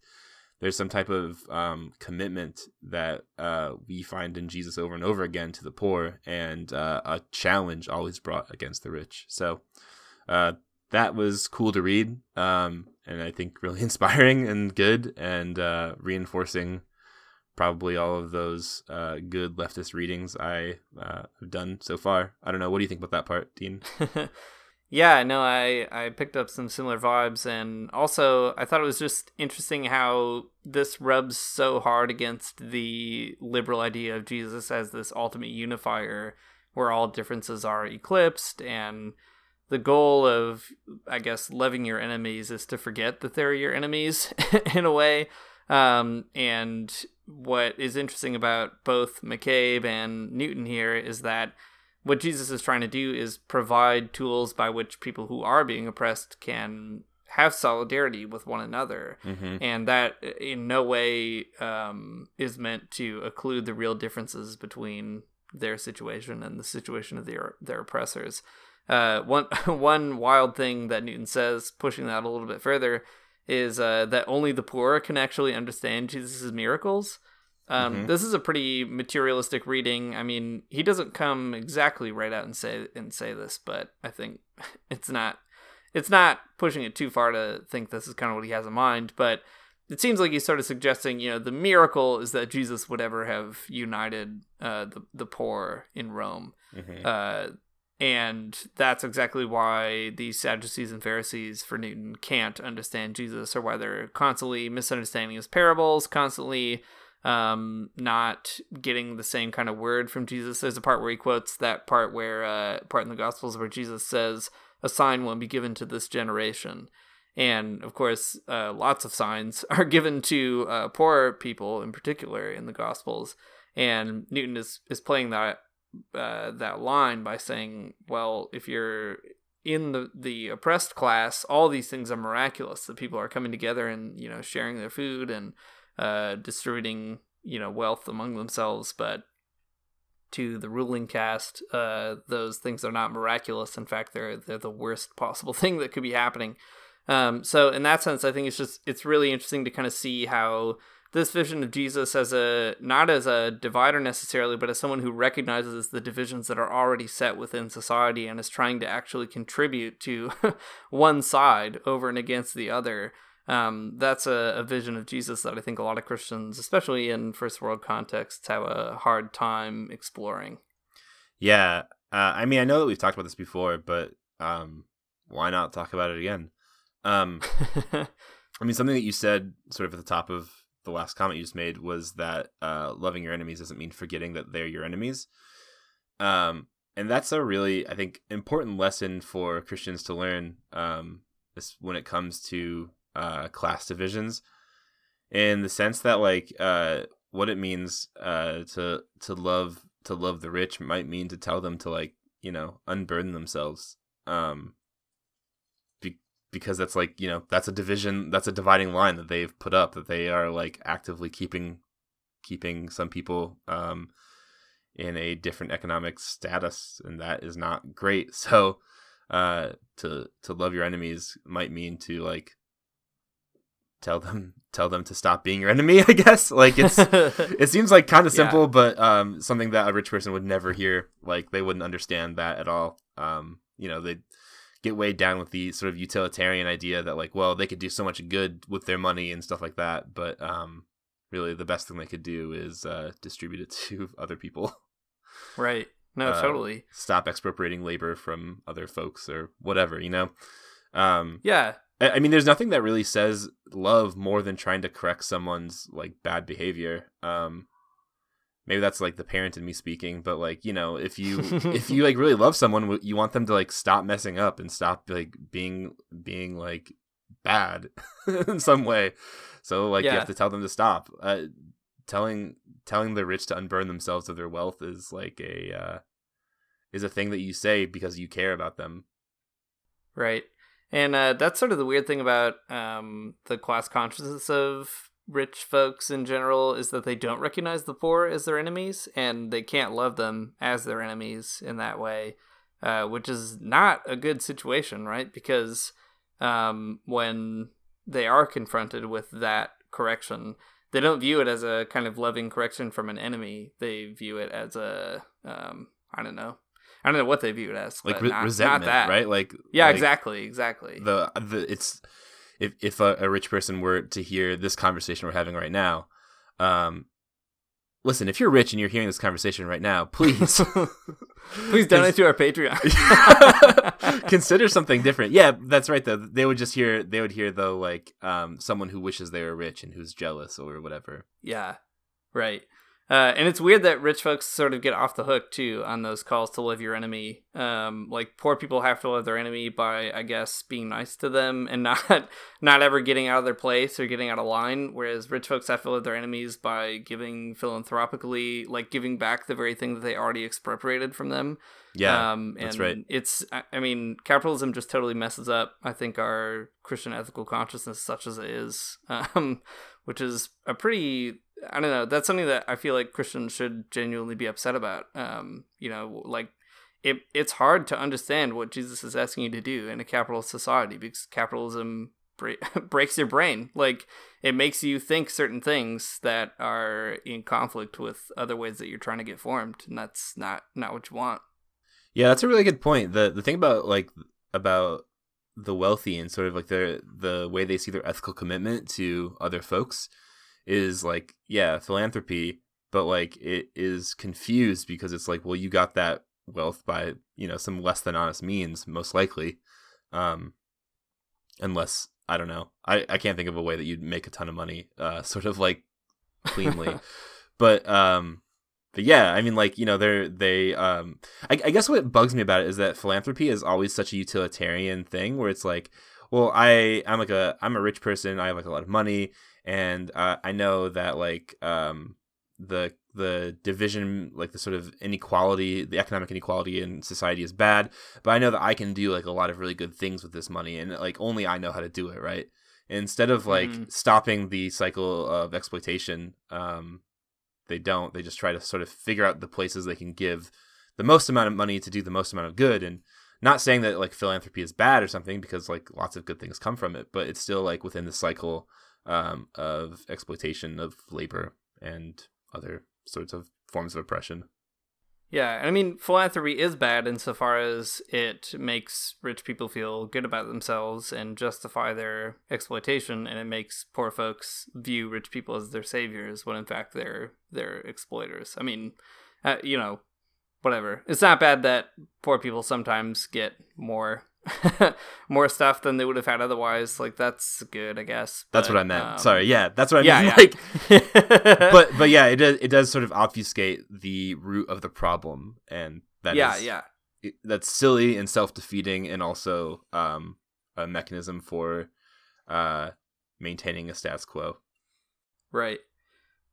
there's some type of um, commitment that uh, we find in Jesus over and over again to the poor, and uh, a challenge always brought against the rich. So uh, that was cool to read, um, and I think really <laughs> inspiring and good, and uh, reinforcing probably all of those uh, good leftist readings I uh, have done so far. I don't know. What do you think about that part, Dean? <laughs> yeah, no, I I picked up some similar vibes, and also I thought it was just interesting how this rubs so hard against the liberal idea of Jesus as this ultimate unifier, where all differences are eclipsed and the goal of i guess loving your enemies is to forget that they're your enemies <laughs> in a way. Um, and what is interesting about both mccabe and newton here is that what jesus is trying to do is provide tools by which people who are being oppressed can have solidarity with one another. Mm-hmm. and that in no way um, is meant to occlude the real differences between their situation and the situation of their their oppressors uh, one <laughs> one wild thing that Newton says, pushing that a little bit further, is uh, that only the poor can actually understand Jesus' miracles. Um, mm-hmm. This is a pretty materialistic reading. I mean, he doesn't come exactly right out and say and say this, but I think <laughs> it's not it's not pushing it too far to think this is kind of what he has in mind. But it seems like he's sort of suggesting, you know, the miracle is that Jesus would ever have united uh, the the poor in Rome. Mm-hmm. Uh, and that's exactly why the Sadducees and Pharisees for Newton can't understand Jesus, or why they're constantly misunderstanding his parables, constantly um, not getting the same kind of word from Jesus. There's a part where he quotes that part where uh, part in the Gospels where Jesus says, a sign will be given to this generation. And of course, uh, lots of signs <laughs> are given to uh, poor people in particular in the Gospels. And Newton is, is playing that uh, that line by saying, well, if you're in the, the oppressed class, all these things are miraculous. The people are coming together and you know sharing their food and uh, distributing you know wealth among themselves. But to the ruling caste, uh, those things are not miraculous. In fact, they're they're the worst possible <laughs> thing that could be happening. Um, so in that sense, I think it's just it's really interesting to kind of see how this vision of Jesus as a not as a divider necessarily, but as someone who recognizes the divisions that are already set within society and is trying to actually contribute to <laughs> one side over and against the other. Um, that's a, a, vision of Jesus that I think a lot of Christians, especially in first world contexts, have a hard time exploring. Yeah, uh, I mean, I know that we've talked about this before, but um, why not talk about it again? Um, <laughs> I mean, something that you said sort of at the top of the last comment you just made was that uh, loving your enemies doesn't mean forgetting that they're your enemies. Um, and that's a really, I think, important lesson for Christians to learn um, when it comes to uh, class divisions, in the sense that like uh, what it means uh, to to love to love the rich might mean to tell them to like you know unburden themselves. Um, because that's like you know that's a division that's a dividing line that they've put up that they are like actively keeping keeping some people um in a different economic status and that is not great. <laughs> So uh to to love your enemies might mean to like tell them tell them to stop being your enemy <laughs> i guess. Like it's <laughs> it seems like kind of simple yeah. but um something that a rich person would never hear like they wouldn't understand that at all. Um you know they get weighed down with the sort of utilitarian idea that like well they could do so much good with their money and stuff like that but um really the best thing they could do is uh distribute it <laughs> to other people. Right. No uh, totally. stop expropriating labor from other folks or whatever you know? Um yeah. I, I mean there's nothing that really says love more than trying to correct someone's like bad behavior. Um maybe that's like the parent in me speaking but like you know if you <laughs> if you like really love someone you want them to like stop messing up and stop like being being like bad <laughs> in some way. So like yeah. you have to tell them to stop. Uh, telling telling the rich to unburn themselves of their wealth is like a uh, is a thing that you say because you care about them. Right. And uh, that's sort of the weird thing about um, the class consciousness of rich folks in general is that they don't recognize the poor as their enemies and they can't love them as their enemies in that way, uh, which is not a good situation, right? Because um, when they are confronted with that correction, they don't view it as a kind of loving correction from an enemy. They view it as a, um, I don't know, I don't know what they view it as, like re- not, resentment, not right? Like yeah, like exactly, exactly. The the it's if if a, a, rich person were to hear this conversation we're having right now, um, listen, if you're rich and you're hearing this conversation right now, please, <laughs> please donate to our Patreon. <laughs> Consider something different. Yeah, that's right. Though they would just hear they would hear though like um someone who wishes they were rich and who's jealous or whatever. Yeah, right. Uh, and it's weird that rich folks sort of get off the hook too on those calls to love your enemy. Um, like poor people have to love their enemy by, I guess, being nice to them and <laughs> not not ever getting out of their place or getting out of line. Whereas rich folks have to love their enemies by giving philanthropically, like giving back the very thing that they already expropriated from them. Yeah, um, that's right. It's, I mean, capitalism just totally messes up. I think our Christian ethical consciousness, such as it is, <laughs> um, which is a pretty I don't know. That's something that I feel like Christians should genuinely be upset about. Um, you know, like it, it's hard to understand what Jesus is asking you to do in a capitalist society because capitalism <laughs> breaks your brain. Like it makes you think certain things that are in conflict with other ways that you're trying to get formed, and that's not not what you want. Yeah, that's a really good point. the The thing about like about the wealthy and sort of like the the way they see their ethical commitment to other folks is like yeah philanthropy but like it is confused because it's like well you got that wealth by you know some less than honest means most likely um unless i don't know i i can't think of a way that you'd make a ton of money uh <laughs> sort of like cleanly <laughs> but um but yeah, I mean, like you know, they're they. Um, I, I guess what bugs me about it is that philanthropy is always such a utilitarian thing, where it's like, well, I I'm like a I'm a rich person, I have like a lot of money, and uh, I know that like um the the division like the sort of inequality the economic inequality in society is bad but i know that i can do like a lot of really good things with this money and like only i know how to do it right instead of like mm. stopping the cycle of exploitation um they don't they just try to sort of figure out the places they can give the most amount of money to do the most amount of good and not saying that like philanthropy is bad or something because like lots of good things come from it but it's still like within the cycle um, of exploitation of labor and other sorts of forms of oppression. Yeah, I mean, philanthropy is bad insofar as it makes rich people feel good about themselves and justify their exploitation, and it makes poor folks view rich people as their saviors when in fact they're they're exploiters. I mean, uh, you know, whatever. It's not bad that poor people sometimes get more <laughs> more stuff than they would have had otherwise. Like that's good, I guess. That's what I meant. Um, Sorry, yeah, that's what I yeah, mean. <laughs> Yeah. Like, <laughs> but but yeah, it does it does sort of obfuscate the root of the problem, and that yeah is, yeah that's silly and self defeating, and also um, a mechanism for uh, maintaining a status quo. Right.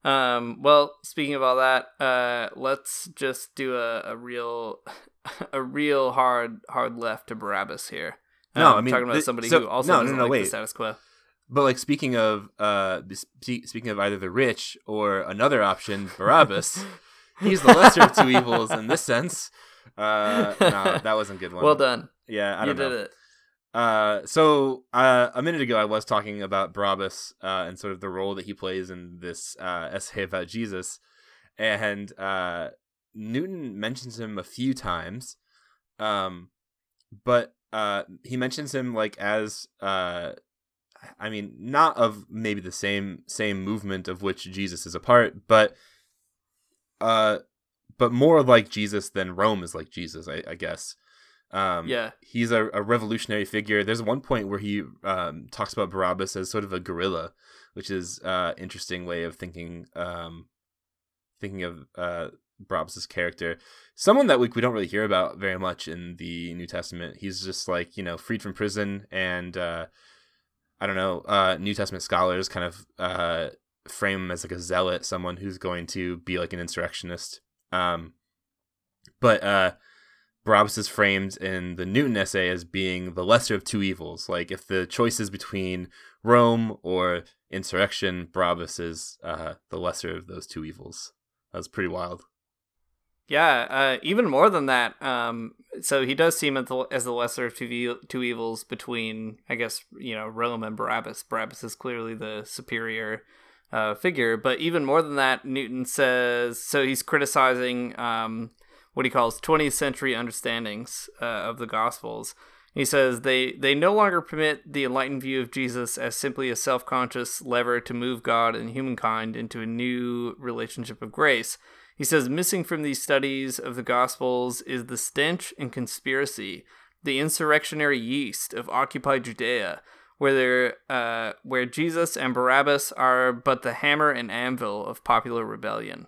Um, well, speaking of all that, uh, let's just do a, a real, <laughs> a real hard, hard left to Barabbas here. Um, no, I mean talking about th- somebody so, who also no, no, no, like wait. the status quo. But like speaking of, uh, speaking of either the rich or another option, Barabbas, <laughs> he's the lesser of two evils in this sense. Uh, no, that wasn't a good one. Well done. Yeah, I don't you know. did it. Uh, so uh, a minute ago, I was talking about Barabbas uh, and sort of the role that he plays in this uh, essay about Jesus, and uh, Newton mentions him a few times, um, but uh, he mentions him like as uh, I mean, not of maybe the same same movement of which Jesus is a part, but uh, but more like Jesus than Rome is like Jesus, I, I guess. Um, yeah, he's a, a, revolutionary figure. There's one point where he um, talks about Barabbas as sort of a guerrilla, which is uh, interesting way of thinking um, thinking of uh, Barabbas's character. Someone that we, we don't really hear about very much in the New Testament. He's just like you know freed from prison, and uh, I don't know. Uh, New Testament scholars kind of uh, frame him as like a zealot, someone who's going to be like an insurrectionist. Um, but uh, Barabbas is framed in the Newton essay as being the lesser of two evils. Like if the choice is between Rome or insurrection, Barabbas is uh, the lesser of those two evils. That's pretty wild. Yeah, uh, even more than that. Um, so he does seem as the, lesser of two, two evils between, I guess, you know, Rome and Barabbas. Barabbas is clearly the superior uh, figure, but even more than that, Newton says. So he's criticizing um, what he calls 20th century understandings uh, of the Gospels. He says they, they no longer permit the enlightened view of Jesus as simply a self conscious lever to move God and humankind into a new relationship of grace. He says missing from these studies of the Gospels is the stench and conspiracy, the insurrectionary yeast of occupied Judea, where, uh, where Jesus and Barabbas are but the hammer and anvil of popular rebellion.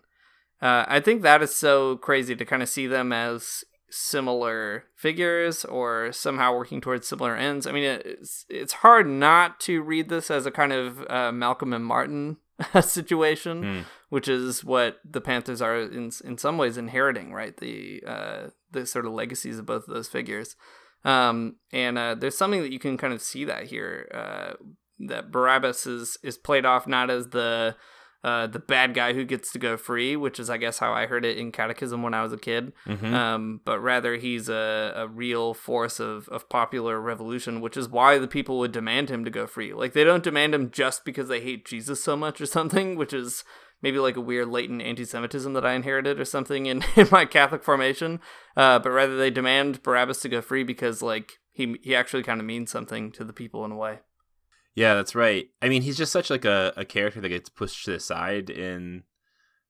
Uh, I think that is so crazy to kind of see them as similar figures or somehow working towards similar ends. I mean, it's it's hard not to read this as a kind of uh, Malcolm and Martin <laughs> situation, mm. which is what the Panthers are in in some ways inheriting, right? The uh, the sort of legacies of both of those figures. Um, and uh, there's something that you can kind of see that here. Uh, that Barabbas is is played off not as the uh, the bad guy who gets to go free, which is, I guess, how I heard it in catechism when I was a kid. Mm-hmm. Um, but rather, he's a, a real force of, of popular revolution, which is why the people would demand him to go free. Like, they don't demand him just because they hate Jesus so much or <laughs> something, which is maybe like a weird latent anti Semitism that I inherited or something in, <laughs> in my Catholic formation. Uh, but rather, they demand Barabbas to go free because, like, he, he actually kind of means something to the people in a way. Yeah, that's right. I mean, he's just such like a, a character that gets pushed to the side in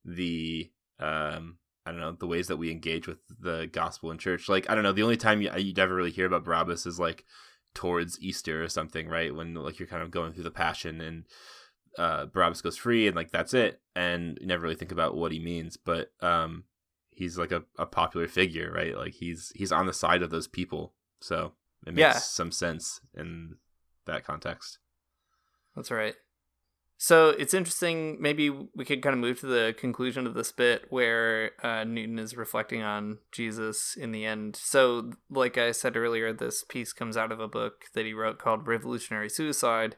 the um I don't know the ways that we engage with the gospel in church. Like I don't know, the only time you, you'd ever really hear about Barabbas is like towards Easter or something, right? When like you're kind of going through the Passion and uh, Barabbas goes free, and like that's it, and you never really think about what he means. But um, he's like a, a popular figure, right? Like he's he's on the side of those people, so it makes Yeah. some sense in that context. That's right. So it's interesting. Maybe we could kind of move to the conclusion of this bit where uh, Newton is reflecting on Jesus in the end. So, like I said earlier, this piece comes out of a book that he wrote called Revolutionary Suicide,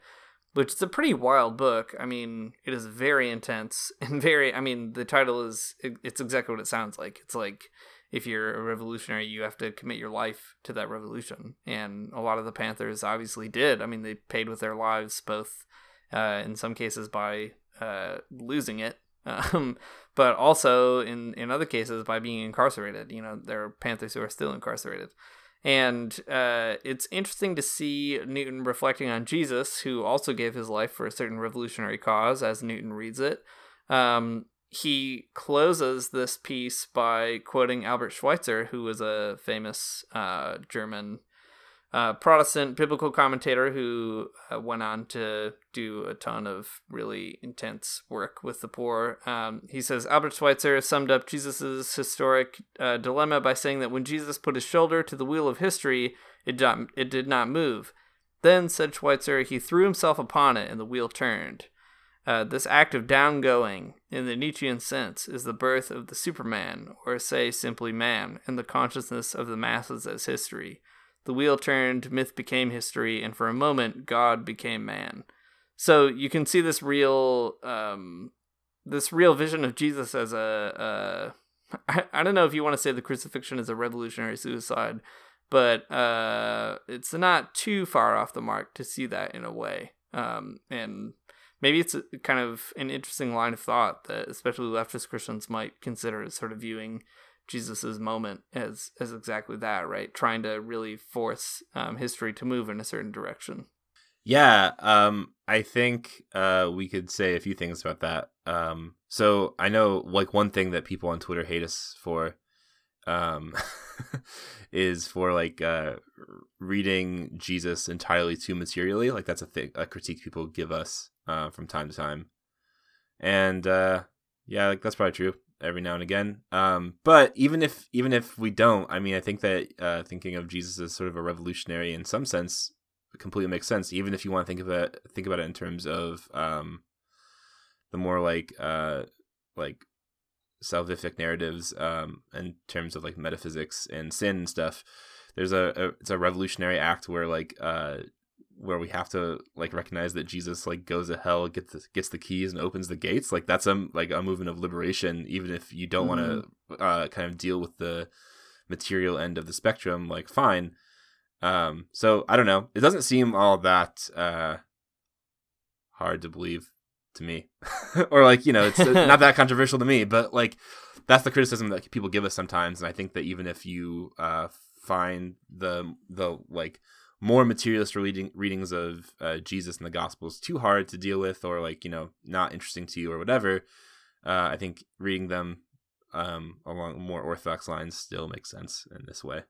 which is a pretty wild book. I mean, it is very intense <laughs> and very. I mean, the title is it, it's exactly what it sounds like. It's like if you're a revolutionary, you have to commit your life to that revolution. And a lot of the Panthers obviously did. I mean, they paid with their lives, both uh, in some cases by uh, losing it, <laughs> um, but also in, in other cases by being incarcerated. You know, there are Panthers who are still incarcerated. And uh, it's interesting to see Newton reflecting on Jesus, who also gave his life for a certain revolutionary cause, as Newton reads it. Um, he closes this piece by quoting Albert Schweitzer, who was a famous uh, German uh, Protestant biblical commentator who uh, went on to do a ton of really intense work with the poor. Um, he says Albert Schweitzer summed up Jesus' historic uh, dilemma by saying that when Jesus put his shoulder to the wheel of history, it, did not, it did not move. Then, said Schweitzer, he threw himself upon it and the wheel turned. Uh, this act of downgoing, in the Nietzschean sense, is the birth of the Superman, or say simply man, in the consciousness of the masses as history. The wheel turned, myth became history, and for a moment, God became man. So you can see this real, um, this real vision of Jesus as a, a <laughs> I, I don't know if you want to say the crucifixion is a revolutionary suicide, but uh, it's not too far off the mark to see that in a way. Um, and maybe it's a, kind of an interesting line of thought that especially leftist Christians might consider as sort of viewing Jesus's moment as as exactly that, right? Trying to really force um, history to move in a certain direction. Yeah, um, I think uh, we could say a few things about that. Um, so I know, like, one thing that people on Twitter hate us for um, <laughs> is for like uh, reading Jesus entirely too materially. Like, that's a thing, a critique people give us uh, from time to time, and uh, yeah, like that's probably true every now and again. Um, but even if even if we don't, I mean, I think that uh, thinking of Jesus as sort of a revolutionary in some sense completely makes sense. Even if you want to think of it, think about it in terms of um, the more like uh, like salvific narratives, um, in terms of like metaphysics and sin and stuff. There's a, a it's a revolutionary act where like uh, where we have to like recognize that Jesus like goes to hell, gets the, gets the keys and opens the gates. Like that's a like a movement of liberation, even if you don't want to uh, kind of deal with the material end of the spectrum. Like fine. Um, so I don't know. It doesn't seem all that uh, hard to believe to me, <laughs> or like you know, it's not <laughs> that controversial to me. But like that's the criticism that people give us sometimes, and I think that even if you uh, find the the like more materialist reading, readings of uh, Jesus and the Gospels too hard to deal with, or like you know not interesting to you, or whatever. Uh, I think reading them um, along more orthodox lines still makes sense in this way.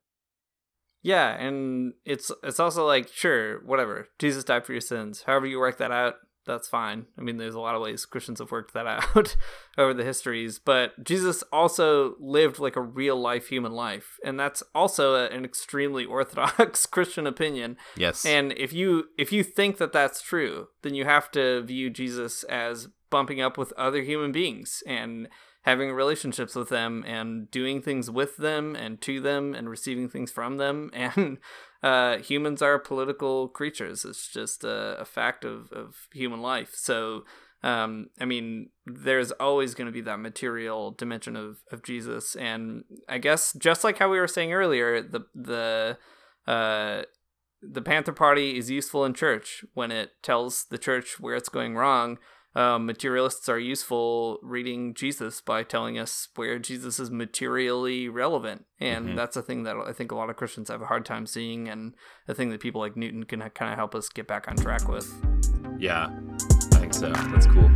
Yeah, and it's it's also like sure, whatever. Jesus died for your sins. However you work that out, that's fine. I mean, there's a lot of ways Christians have worked that <laughs> out over the histories, but Jesus also lived like a real life human life, and that's also a, an extremely <laughs> orthodox Christian opinion. Yes. And if you if you think that that's true, then you have to view Jesus as bumping up with other human beings and having relationships with them and doing things with them and to them and receiving things from them <laughs> and uh, humans are political creatures. It's just a, a fact of, of human life. So um, i mean there's always going to be that material dimension of, of jesus. And i guess just like how we were saying earlier the the uh, the panther party is useful in church when it tells the church where it's going wrong um, materialists are useful reading Jesus by telling us where Jesus is materially relevant, and Mhm. that's a thing that I think a lot of Christians have a hard time seeing, and a thing that people like Newton can kind of help us get back on track with. Yeah, I think so. That's cool.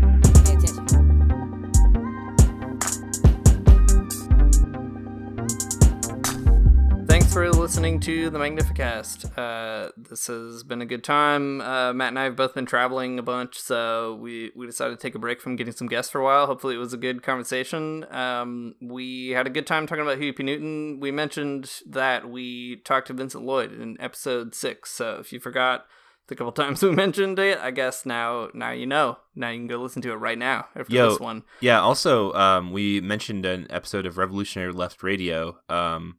For listening to the Magnificast. Uh, this has been a good time. Uh, Matt and I have both been traveling a bunch, so we, we decided to take a break from getting some guests for a while. Hopefully, it was a good conversation. Um, we had a good time talking about Huey P. Newton. We mentioned that we talked to Vincent Lloyd in episode six, so if you forgot the couple <laughs> times we mentioned it, I guess now now you know. Now you can go listen to it right now after Yo, this one. Yeah. Also, um, we mentioned an episode of Revolutionary Left Radio. Um,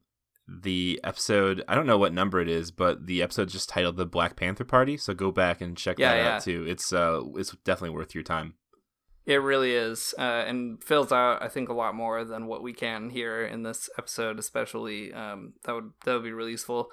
the episode, I don't know what number it is, but the episode's just titled "The Black Panther Party." So go back and check Yeah, that yeah. out too. It's uh, it's definitely worth your time. It really is, uh, and fills out I think a lot more than what we can here in this episode, especially. Um, that would that would be really useful.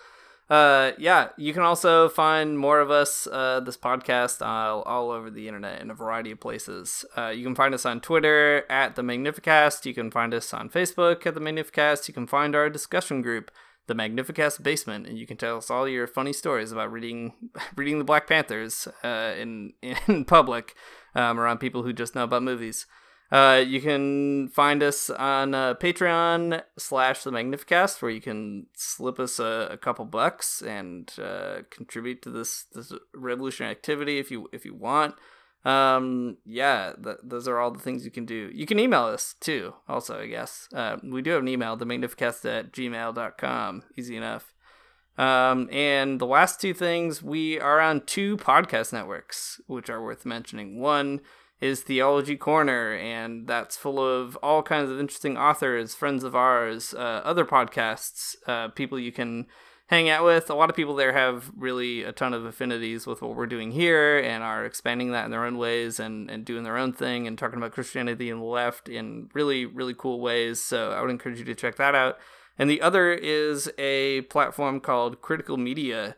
Uh, yeah, you can also find more of us, uh, this podcast, all, all over the internet in a variety of places. Uh, you can find us on Twitter at the Magnificast. You can find us on Facebook at the Magnificast. You can find our discussion group, the Magnificast Basement, and you can tell us all your funny stories about reading <laughs> reading the Black Panthers uh, in <laughs> in public um, around people who just know about movies. Uh, you can find us on uh, Patreon slash the Magnificast, where you can slip us a, a couple bucks and uh, contribute to this this revolutionary activity if you if you want. Um, yeah, th- those are all the things you can do. You can email us too, also, I guess. Uh, we do have an email, the magnificast at gmail.com. Easy enough. Um, and the last two things, we are on two podcast networks, which are worth mentioning. One is Theology Corner, and that's full of all kinds of interesting authors, friends of ours, uh, other podcasts, uh, people you can hang out with. A lot of people there have really a ton of affinities with what we're doing here and are expanding that in their own ways and, and doing their own thing and talking about Christianity and the left in really, really cool ways. So I would encourage you to check that out. And the other is a platform called Critical Media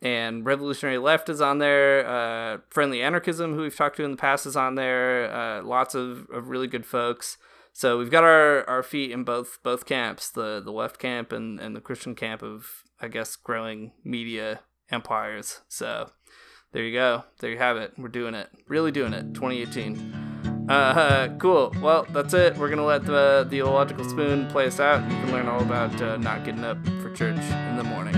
and Revolutionary Left is on there. Uh, Friendly Anarchism, who we've talked to in the past, is on there. Uh, lots of, of really good folks. So we've got our, our feet in both both camps, the the left camp and, and the Christian camp of I guess growing media empires. So there you go. There you have it. We're doing it. Really doing it. 2018. Uh, cool. Well, that's it. We're gonna let the the illogical spoon play us out. You can learn all about uh, not getting up for church in the morning.